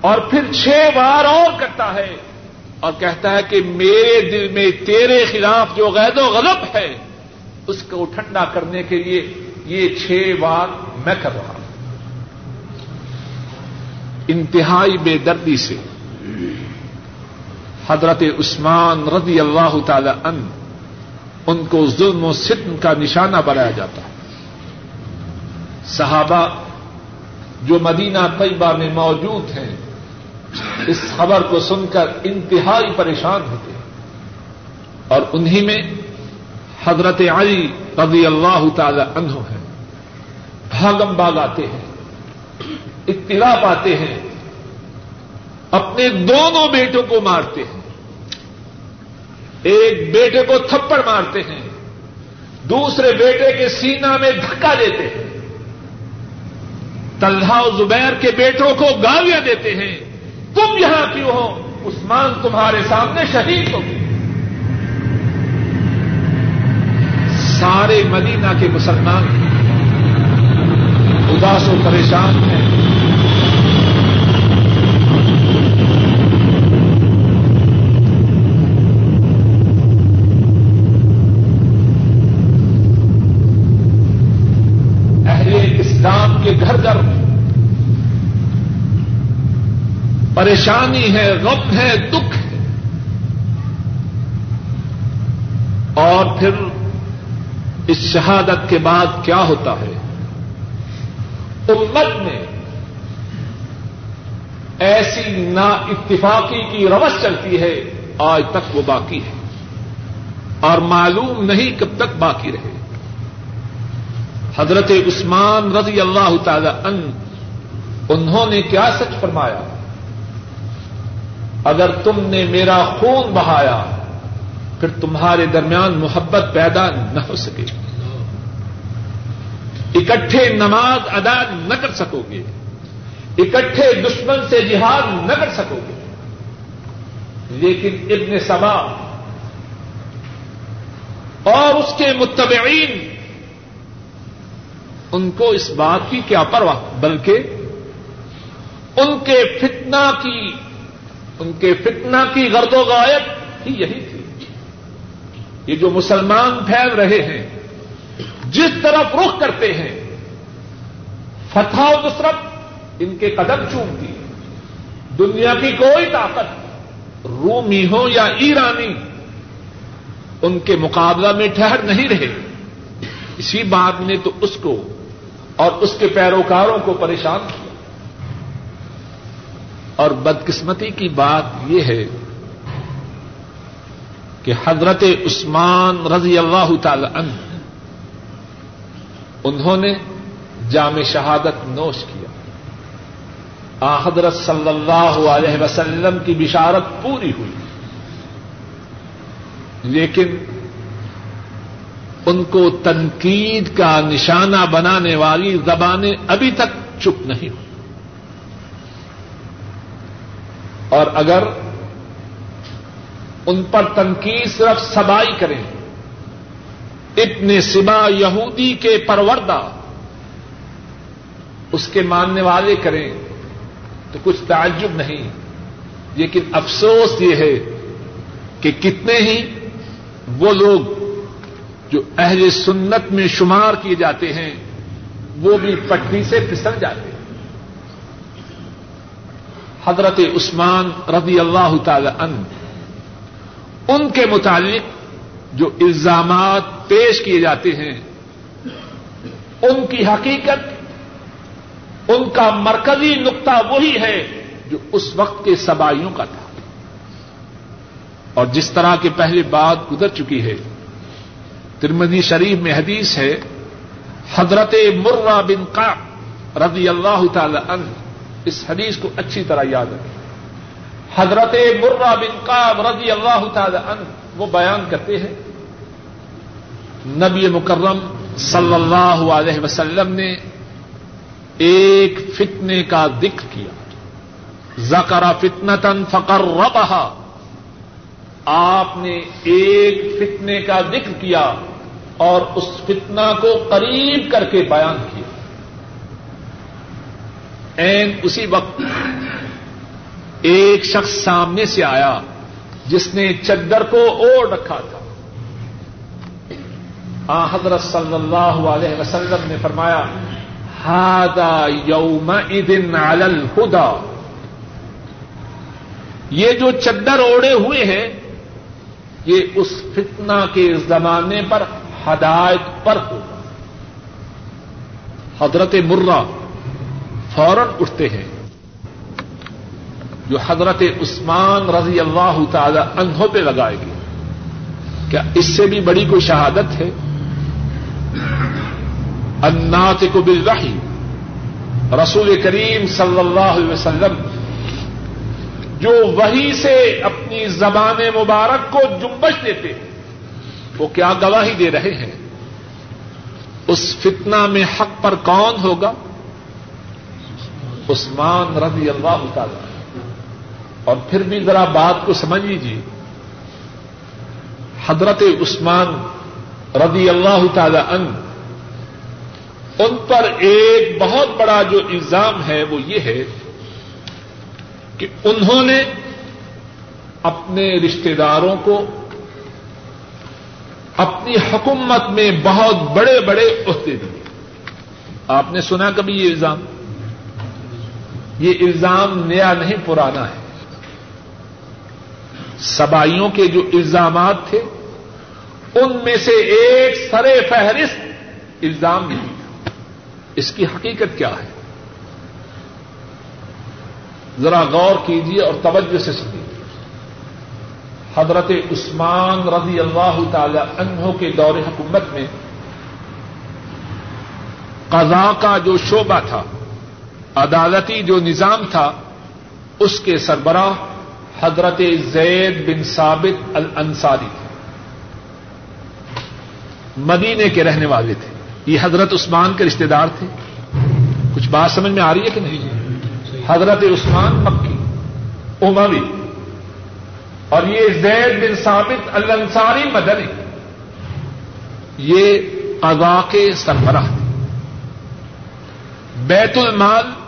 اور پھر چھ وار اور کرتا ہے اور کہتا ہے کہ میرے دل میں تیرے خلاف جو غید و غلط ہے اس کو ٹھنڈا کرنے کے لیے یہ چھ بار میں کر رہا ہوں۔ انتہائی بے دردی سے حضرت عثمان رضی اللہ تعالی ان ان کو ظلم و ستم کا نشانہ بنایا جاتا ہے۔ صحابہ جو مدینہ طیبہ میں موجود ہیں، اس خبر کو سن کر انتہائی پریشان ہوتے ہیں اور انہی میں حضرت علی رضی اللہ تعالی عنہ ہے بھاگم باغ آتے ہیں۔ اطلاع پاتے ہیں۔ اپنے دونوں بیٹوں کو مارتے ہیں۔ ایک بیٹے کو تھپڑ مارتے ہیں۔ دوسرے بیٹے کے سینا میں دھکا دیتے ہیں۔ طلحہ و زبیر کے بیٹوں کو گالیاں دیتے ہیں۔ تم یہاں کیوں ہو؟ عثمان تمہارے سامنے شہید ہو گئے۔ سارے مدینہ کے مسلمان اداس و پریشان ہیں۔ اہل کے گھر گھر پریشانی ہے، غم ہے، دکھ ہے۔ اور پھر اس شہادت کے بعد کیا ہوتا ہے؟ امت میں ایسی نا اتفاقی کی روش چلتی ہے، آج تک وہ باقی ہے۔ اور معلوم نہیں کب تک باقی رہے۔ حضرت عثمان رضی اللہ تعالی ان انہوں نے کیا سچ فرمایا؟ اگر تم نے میرا خون بہایا پھر تمہارے درمیان محبت پیدا نہ ہو سکے۔ اکٹھے نماز ادا نہ کر سکو گے۔ اکٹھے دشمن سے جہاد نہ کر سکو گے۔ لیکن ابن سبا اور اس کے متبعین، ان کو اس بات کی کیا پرواہ؟ بلکہ ان کے فتنا کی، ان کے فتنا کی غرد و غائب ہی یہی تھی۔ یہ جو مسلمان پھیل رہے ہیں، جس طرف رخ کرتے ہیں فتح و نصرت ان کے قدم چومتی دنیا کی کوئی طاقت، رومی ہو یا ایرانی، ان کے مقابلہ میں ٹھہر نہیں رہے۔ اسی بات نے تو اس کو اور اس کے پیروکاروں کو پریشان کیا۔ اور بدقسمتی کی بات یہ ہے کہ حضرت عثمان رضی اللہ تعالی عنہ، انہوں نے جامع شہادت نوش کیا۔ آ حضرت صلی اللہ علیہ وسلم کی بشارت پوری ہوئی۔ لیکن ان کو تنقید کا نشانہ بنانے والی زبانیں ابھی تک چپ نہیں ہوئی۔ اور اگر ان پر تنقید صرف سبائی کریں۔ اتنے سبا یہودی کے پروردہ۔ اس کے ماننے والے کریں۔ تو کچھ تعجب نہیں۔ لیکن افسوس یہ ہے کہ کتنے ہی وہ لوگ جو اہل سنت میں شمار کیے جاتے ہیں، وہ بھی پٹری سے پھسل جاتے ہیں۔ حضرت عثمان رضی اللہ تعالی عنہ ان کے متعلق جو الزامات پیش کیے جاتے ہیں، ان کی حقیقت، ان کا مرکزی نقطہ وہی ہے جو اس وقت کے سبائیوں کا تھا۔ اور جس طرح کے پہلے بات گزر چکی ہے ترمدی شریف میں حدیث ہے، حضرت مرہ بن کا رضی اللہ تعالی عنہ، اس حدیث کو اچھی طرح یاد رکھیں۔ حضرت مرہ بن قاب رضی اللہ تعالی عنہ وہ بیان کرتے ہیں، نبی مکرم صلی اللہ علیہ وسلم نے ایک فتنے کا ذکر کیا۔ زکرا فتنتن فقر ربہا آپ نے ایک فتنے کا ذکر کیا اور اس فتنہ کو قریب کر کے بیان کیا۔ این اسی وقت ایک شخص سامنے سے آیا جس نے چدر کو اوڑھ رکھا تھا۔ آ، حضرت صلی اللہ علیہ وسلم نے فرمایا ہادا یوم ادن الہدا یہ جو چدر اوڑے ہوئے ہیں، یہ اس فتنہ کے زمانے پر ہدایت پر ہوگا۔ حضرت مرہ فوراً اٹھتے ہیں۔ جو حضرت عثمان رضی اللہ تعالی انہوں پہ لگائے گی کیا اس سے بھی بڑی کوئی شہادت ہے؟ انات کو بل رسول کریم صلی اللہ علیہ وسلم جو وہی سے اپنی زبان مبارک کو جمبش دیتے ہیں، وہ کیا گواہی دے رہے ہیں؟ اس فتنہ میں حق پر کون ہوگا؟ عثمان رضی اللہ تعالی۔ اور پھر بھی ذرا بات کو سمجھ لیجیے حضرت عثمان رضی اللہ تعالی ان ان پر ایک بہت بڑا جو الزام ہے وہ یہ ہے کہ انہوں نے اپنے رشتے داروں کو اپنی حکومت میں بہت بڑے بڑے عہدے دیے۔ آپ نے سنا کبھی یہ الزام؟ یہ الزام نیا نہیں، پرانا ہے۔ سبائیوں کے جو الزامات تھے، ان میں سے ایک سر فہرست الزام نہیں تھا اس کی حقیقت کیا ہے؟ ذرا غور کیجیے اور توجہ سے سنیے۔ حضرت عثمان رضی اللہ تعالی عنہ کے دور حکومت میں قضا کا جو شعبہ تھا، عدالتی جو نظام تھا، اس کے سربراہ حضرت زید بن ثابت الانصاری تھے۔ مدینے کے رہنے والے تھے۔ یہ حضرت عثمان کے رشتے دار تھے۔ کچھ بات سمجھ میں آ رہی ہے کہ نہیں؟ حضرت عثمان مکی، اموی۔ اور یہ زید بن ثابت الانصاری مدنی۔ یہ قضا کے سربراہ تھے۔ بیت المال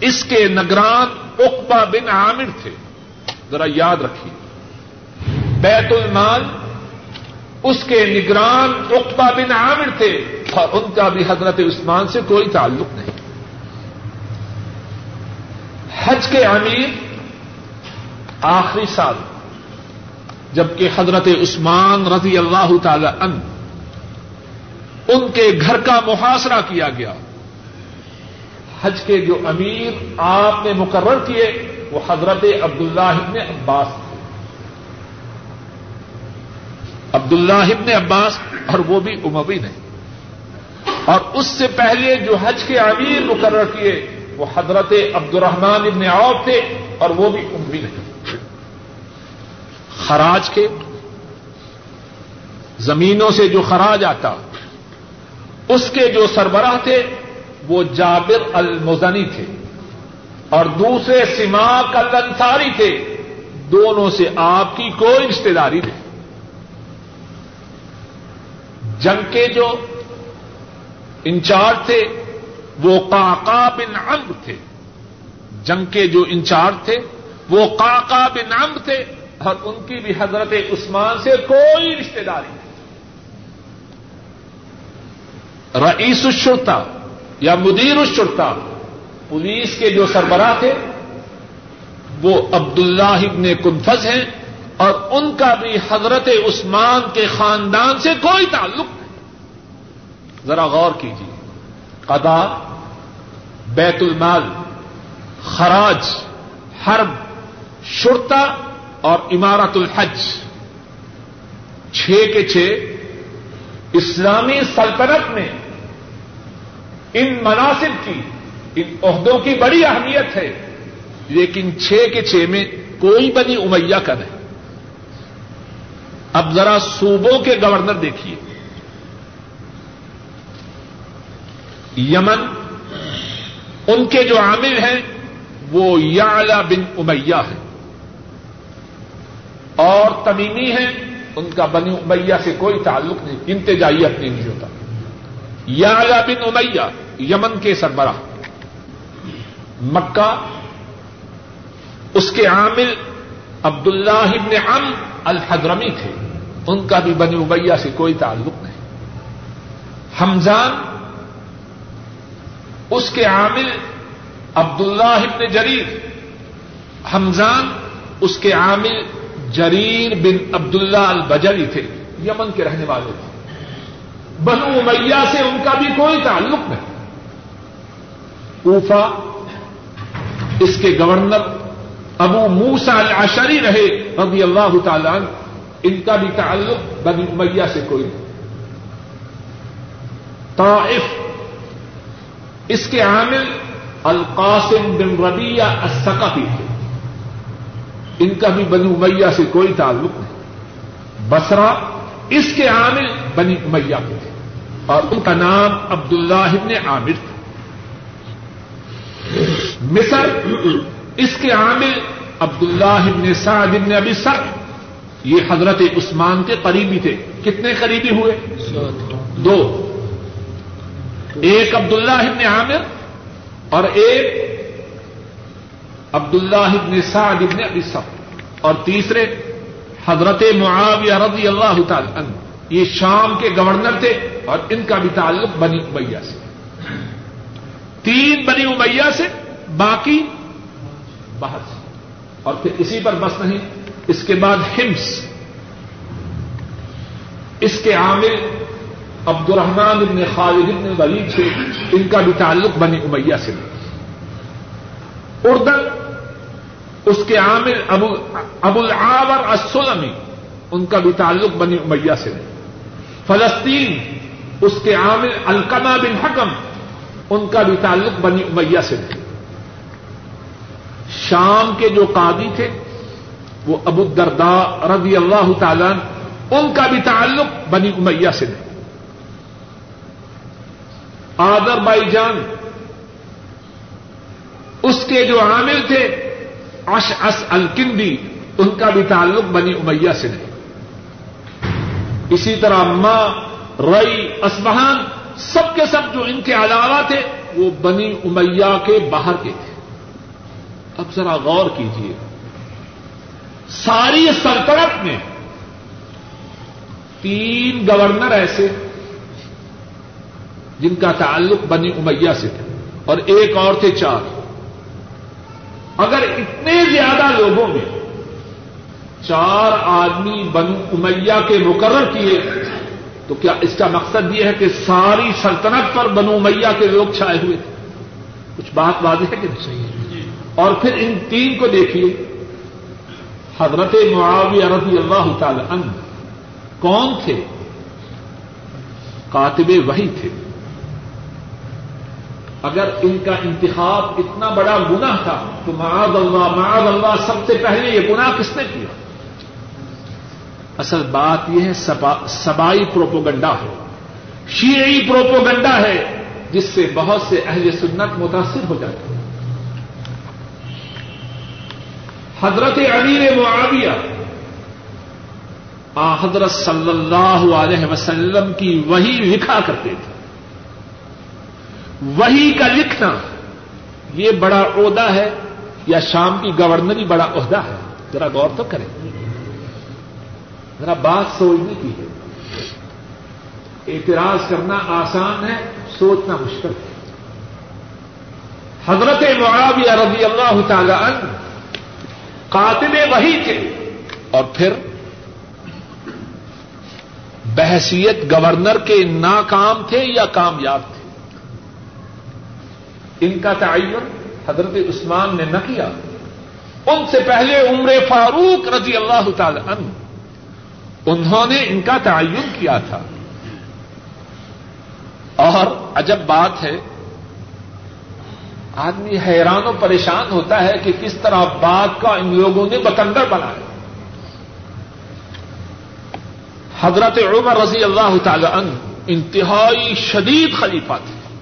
اس کے نگران اقبا بن عامر تھے۔ ذرا یاد رکھیے۔ بیت المال اس کے نگران اقبا بن عامر تھے اور ان کا بھی حضرت عثمان سے کوئی تعلق نہیں۔ حج کے امیر آخری سال جبکہ حضرت عثمان رضی اللہ تعالی ان ان کے گھر کا محاصرہ کیا گیا۔ حج کے جو امیر آپ نے مقرر کیے، وہ حضرت عبداللہ ابن عباس تھے۔ عبداللہ ابن عباس اور وہ بھی اموی نہیں اور اس سے پہلے جو حج کے امیر مقرر کیے، وہ حضرت عبد الرحمان ابن عوف تھے اور وہ بھی اموی نہیں خراج کے زمینوں سے جو خراج آتا، اس کے جو سربراہ تھے وہ جابر المزنی تھے اور دوسرے سماق الانصاری تھے، دونوں سے آپ کی کوئی رشتے داری نہیں۔ جنگ کے جو انچارج تھے، وہ کاکا بن امر تھے۔ جنگ کے جو انچارج تھے، وہ کاکا بن امر تھے۔ اور ان کی بھی حضرت عثمان سے کوئی رشتے داری نہیں۔ رئیس الشرطہ یا مدیر الشرطہ پولیس کے جو سربراہ تھے، وہ عبداللہ ابن کنفز ہیں اور ان کا بھی حضرت عثمان کے خاندان سے کوئی تعلق نہیں۔ ذرا غور کیجیے قدا بیت المال، خراج، حرب شرطا اور عمارت الحج۔ چھ کے چھ، اسلامی سلطنت میں ان مناسب کی، ان عہدوں کی بڑی اہمیت ہے۔ لیکن چھ کے چھ میں کوئی بنی امیہ کا نہیں۔ اب ذرا صوبوں کے گورنر دیکھیے۔ یمن، ان کے جو عامل ہیں، وہ یا بن امیہ ہے اور تمیمی ہیں، ان کا بنی امیہ سے کوئی تعلق نہیں انتجائی اپنی نہیں ہوتا۔ یا بن امیہ، یمن کے سربراہ۔ مکہ، اس کے عامل عبد اللہ ابن ام الحضرمی تھے۔ ان کا بھی بنی امیہ سے کوئی تعلق نہیں۔ حمزان، اس کے عامل عبد اللہ ابن جریر۔ حمزان، اس کے عامل جریر بن عبد اللہ البجری تھے۔ یمن کے رہنے والے تھے۔ بنو امیہ سے ان کا بھی کوئی تعلق نہیں۔ کوفہ اس کے گورنر ابو موسا العشری رہے، رضی اللہ تعالیٰ ان کا بھی تعلق بنی امیہ سے کوئی نہیں۔ طائف، اس کے عامل القاسم بن ربیہ السقفی تھے۔ ان کا بھی بنی امیہ سے کوئی تعلق نہیں۔ بسرا اس کے عامل بنی امیہ کے تھے۔ اور ان کا نام عبد اللہ ابن عامر تھا۔ مصر اس کے عامل عبد اللہ ابن سعد ابن ابی سر یہ حضرت عثمان کے قریبی تھے۔ کتنے قریبی ہوئے؟ دو۔ ایک عبد اللہ ابن عامر اور ایک عبد اللہ ابن سعد ابن ابی سر اور تیسرے حضرت معاویہ رضی اللہ تعالی عنہ۔ یہ شام کے گورنر تھے اور ان کا بھی تعلق بنی امیہ سے۔ تین بنی امیہ سے، باقی باہر سے۔ اور پھر اسی پر بس نہیں، اس کے بعد ہمس۔ اس کے عامل عبد الرحمان ابن خالد ابن ولید سے ان کا بھی تعلق بنی امیہ سے۔ اردن، اس کے عامل ابو ابو العاور السلمی، ان کا بھی تعلق بنی امیہ سے۔ نہیں فلسطین، اس کے عامل القما بن حکم، ان کا بھی تعلق بنی امیہ سے شام کے جو قاضی تھے، وہ ابو دردا رضی اللہ تعالی ان کا بھی تعلق بنی امیہ سے نہیں آدر بائی جان اس کے جو عامل تھے اش اس الکندی، ان کا بھی تعلق بنی امیہ سے نہیں اسی طرح ماں رئی اسبہان سب کے سب جو ان کے علاوہ تھے، وہ بنی امیہ کے باہر کے تھے۔ اب ذرا غور کیجیے ساری سلطنت میں تین گورنر ایسے جن کا تعلق بنی امیہ سے تھا، اور ایک اور تھے چار۔ اگر اتنے زیادہ لوگوں میں چار آدمی بنو امیہ کے مقرر کیے۔ تو کیا اس کا مقصد یہ ہے کہ ساری سلطنت پر بنو امیہ کے لوگ چھائے ہوئے تھے؟ کچھ بات واضح ہے کہ نہیں؟ اور پھر ان تین کو دیکھیے۔ حضرت معاویہ رضی اللہ تعالی عنہ کون تھے؟ کاتب وہی تھے۔ اگر ان کا انتخاب اتنا بڑا گنا تھا تو معاذ اللہ معاذ اللہ سب سے پہلے یہ گنا کس نے کیا؟ اصل بات یہ ہے سبائی پروپوگنڈا ہے۔ شیعی پروپوگنڈا ہے، جس سے بہت سے اہل سنت متاثر ہو جاتے ہیں۔ حضرت امیر معاویہ، آ، حضرت صلی اللہ علیہ وسلم کی وہی لکھا کرتے تھے۔ وہی کا لکھنا، یہ بڑا عہدہ ہے، یا شام کی گورنری بڑا عہدہ ہے۔ ذرا غور تو کریں۔ ذرا بات سوچنے کی ہے۔ اعتراض کرنا آسان ہے، سوچنا مشکل ہے۔ حضرت معاویہ رضی اللہ تعالی عنہ قاتل وہی تھے اور پھر بحثیت گورنر کے ناکام تھے یا کامیاب تھے؟ ان کا تعین حضرت عثمان نے نہ کیا۔ ان سے پہلے عمر فاروق رضی اللہ تعالی عنہ انہوں نے ان کا تعین کیا تھا۔ اور عجب بات ہے، آدمی حیران و پریشان ہوتا ہے کہ کس طرح بات کا ان لوگوں نے بتندر بنایا۔ حضرت عمر رضی اللہ تعالی عنہ انتہائی شدید خلیفہ تھے۔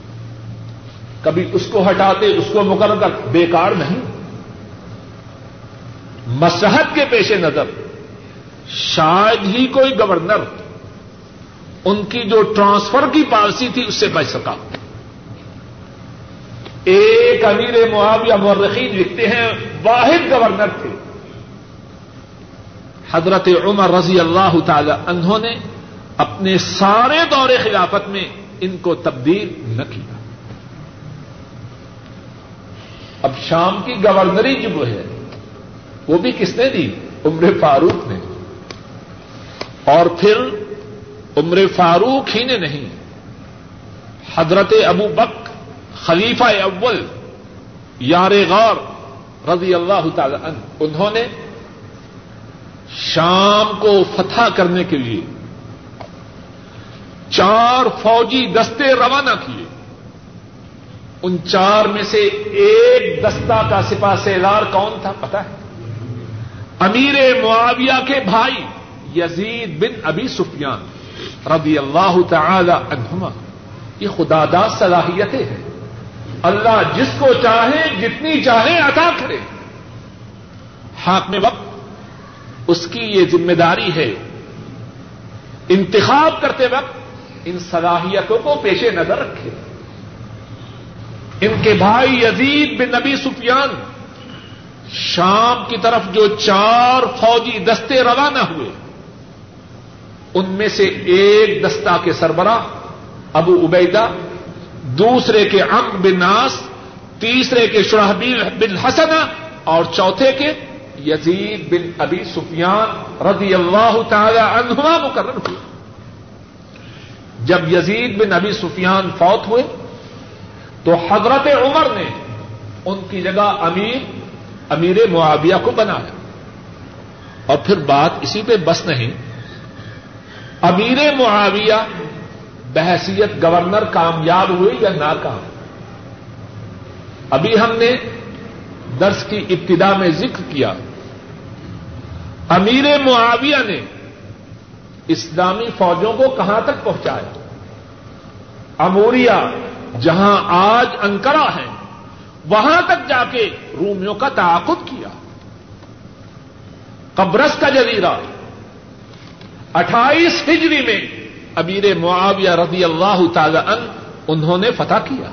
کبھی اس کو ہٹاتے، اس کو مقرر کر، بیکار نہیں۔ مسحت کے پیش نظر۔ شاید ہی کوئی گورنر ان کی جو ٹرانسفر کی پالیسی تھی اس سے بچ سکا۔ ایک امیر معاویہ مورخین لکھتے ہیں، واحد گورنر تھے۔ حضرت عمر رضی اللہ تعالی انہوں نے اپنے سارے دور خلافت میں ان کو تبدیل نہ کیا۔ اب شام کی گورنری جو ہے، وہ بھی کس نے دی؟ عمر فاروق نے۔ اور پھر عمر فاروق ہی نے نہیں، حضرت ابو بک خلیفہ اول، یار غور رضی اللہ تعالی عنہ، انہوں نے شام کو فتح کرنے کے لیے چار فوجی دستے روانہ کیے۔ ان چار میں سے ایک دستہ کا سپا سیلار کون تھا؟ پتا ہے؟ امیر معاویہ کے بھائی۔ یزید بن ابی سفیان رضی اللہ تعالی عنہما۔ یہ خدا داد صلاحیتیں ہیں۔ اللہ جس کو چاہے، جتنی چاہے عطا کرے۔ ہاتھ میں وقت اس کی یہ ذمہ داری ہے۔ انتخاب کرتے وقت ان صلاحیتوں کو پیش نظر رکھے۔ ان کے بھائی یزید بن نبی سفیان شام کی طرف جو چار فوجی دستے روانہ ہوئے۔ ان میں سے ایک دستہ کے سربراہ ابو عبیدہ، دوسرے کے ام بن ناس، تیسرے کے شرحبیل بن حسن اور چوتھے کے یزید بن ابی سفیان رضی اللہ تعالی عنہما مقرر ہوئے۔ جب یزید بن ابی سفیان فوت ہوئے تو حضرت عمر نے ان کی جگہ امیر امیر معاویہ کو بنایا۔ اور پھر بات اسی پہ بس نہیں امیر معاویہ بحثیت گورنر کامیاب ہوئے یا ناکام؟ ابھی ہم نے درس کی ابتدا میں ذکر کیا، امیر معاویہ نے اسلامی فوجوں کو کہاں تک پہنچایا؟ اموریا جہاں آج انکرا ہے وہاں تک جا کے رومیوں کا تعاقب کیا۔ قبرس کا جزیرہ اٹھائیس ہجری میں امیر معاویہ رضی اللہ تعالی ان انہوں نے فتح کیا۔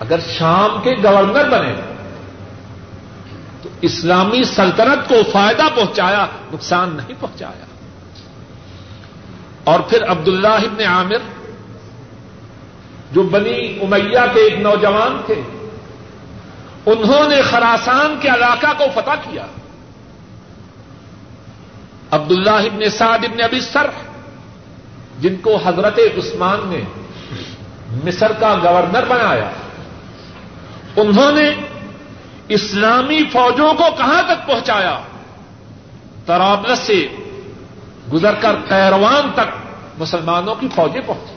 اگر شام کے گورنر بنے تو اسلامی سلطنت کو فائدہ پہنچایا، نقصان نہیں پہنچایا۔ اور پھر عبداللہ ابن عامر، جو بنی امیہ کے ایک نوجوان تھے، انہوں نے خراسان کے علاقہ کو فتح کیا۔ عبداللہ ابن سعد ابن ابی سر جن کو حضرت عثمان نے مصر کا گورنر بنایا۔ انہوں نے اسلامی فوجوں کو کہاں تک پہنچایا؟ ترابلس سے گزر کر پیروان تک مسلمانوں کی فوجیں پہنچی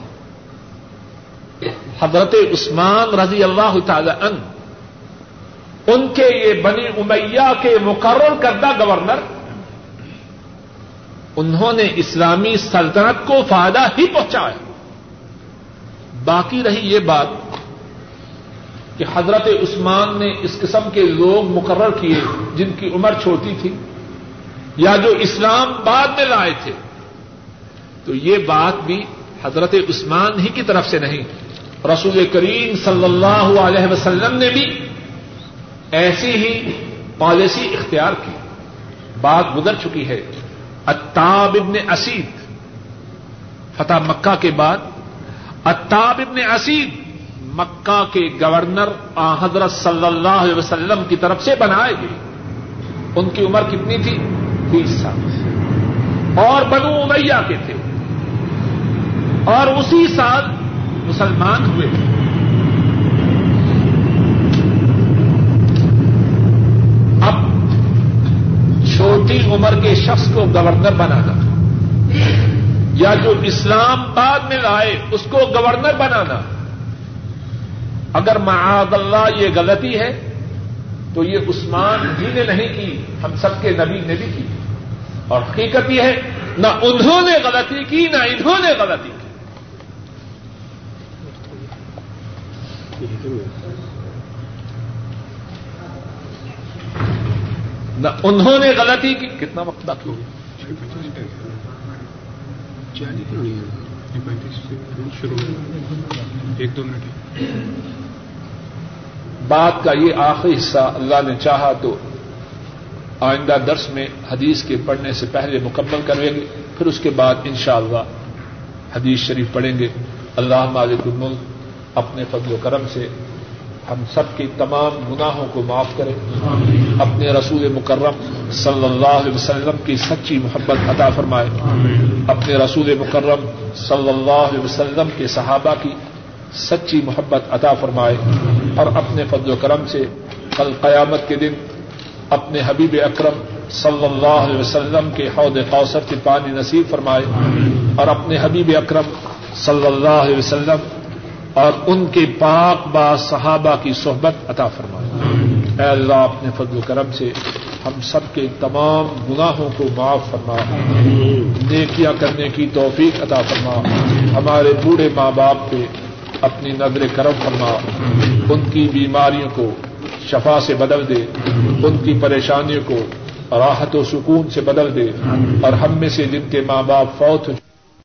حضرت عثمان رضی اللہ تعالی ان ان کے یہ بنی امیہ کے مقرر کردہ گورنر انہوں نے اسلامی سلطنت کو فائدہ ہی پہنچایا۔ باقی رہی یہ بات کہ حضرت عثمان نے اس قسم کے لوگ مقرر کیے جن کی عمر چھوٹی تھی یا جو اسلام بعد میں لائے تھے۔ تو یہ بات بھی حضرت عثمان ہی کی طرف سے نہیں، رسول کریم صلی اللہ علیہ وسلم نے بھی ایسی ہی پالیسی اختیار کی۔ بات گزر چکی ہے۔ اتاب ابن اسید، فتح مکہ کے بعد، اتاب ابن اسید مکہ کے گورنر آ حضرت صلی اللہ علیہ وسلم کی طرف سے بنائے گئے۔ ان کی عمر کتنی تھی؟ بیس سال۔ اور بنو امیہ کے تھے۔ اور اسی سال مسلمان ہوئے تھے اب چھوٹی عمر کے شخص کو گورنر بنانا یا جو اسلام بعد میں لائے اس کو گورنر بنانا اگر معاذ اللہ یہ غلطی ہے تو یہ عثمان جی نے نہیں کی، ہم سب کے نبی نے بھی کی۔ اور حقیقت یہ ہے، نہ انہوں نے غلطی کی، نہ انہوں نے غلطی کی۔ نہ انہوں نے غلطی کی۔ کتنا وقت باقی ایک دو منٹ۔ بات کا یہ آخری حصہ اللہ نے چاہا تو آئندہ درس میں حدیث کے پڑھنے سے پہلے مکمل کریں گے پھر اس کے بعد انشاءاللہ حدیث شریف پڑھیں گے۔ اللہ مالک الملک اپنے فضل و کرم سے ہم سب کے تمام گناہوں کو معاف کریں۔ اپنے رسول مکرم صلی اللہ علیہ وسلم کی سچی محبت عطا فرمائے۔ اپنے رسول مکرم صلی اللہ علیہ وسلم کے صحابہ کی سچی محبت عطا فرمائے۔ اور اپنے فضل و کرم سے کل قیامت کے دن اپنے حبیب اکرم صلی اللہ علیہ وسلم کے حوض قوثر کے پانی نصیب فرمائے۔ اور اپنے حبیب اکرم صلی اللہ علیہ وسلم اور ان کے پاک با صحابہ کی صحبت عطا فرمائے۔ اے اللہ، اپنے فضل و کرم سے ہم سب کے تمام گناہوں کو معاف فرما۔ نیکیاں کرنے کی توفیق عطا فرما۔ ہمارے بوڑھے ماں باپ پہ اپنی نظر کرم فرما۔ ان کی بیماریوں کو شفا سے بدل دے۔ ان کی پریشانیوں کو راحت و سکون سے بدل دے۔ اور ہم میں سے جن کے ماں باپ فوت ہو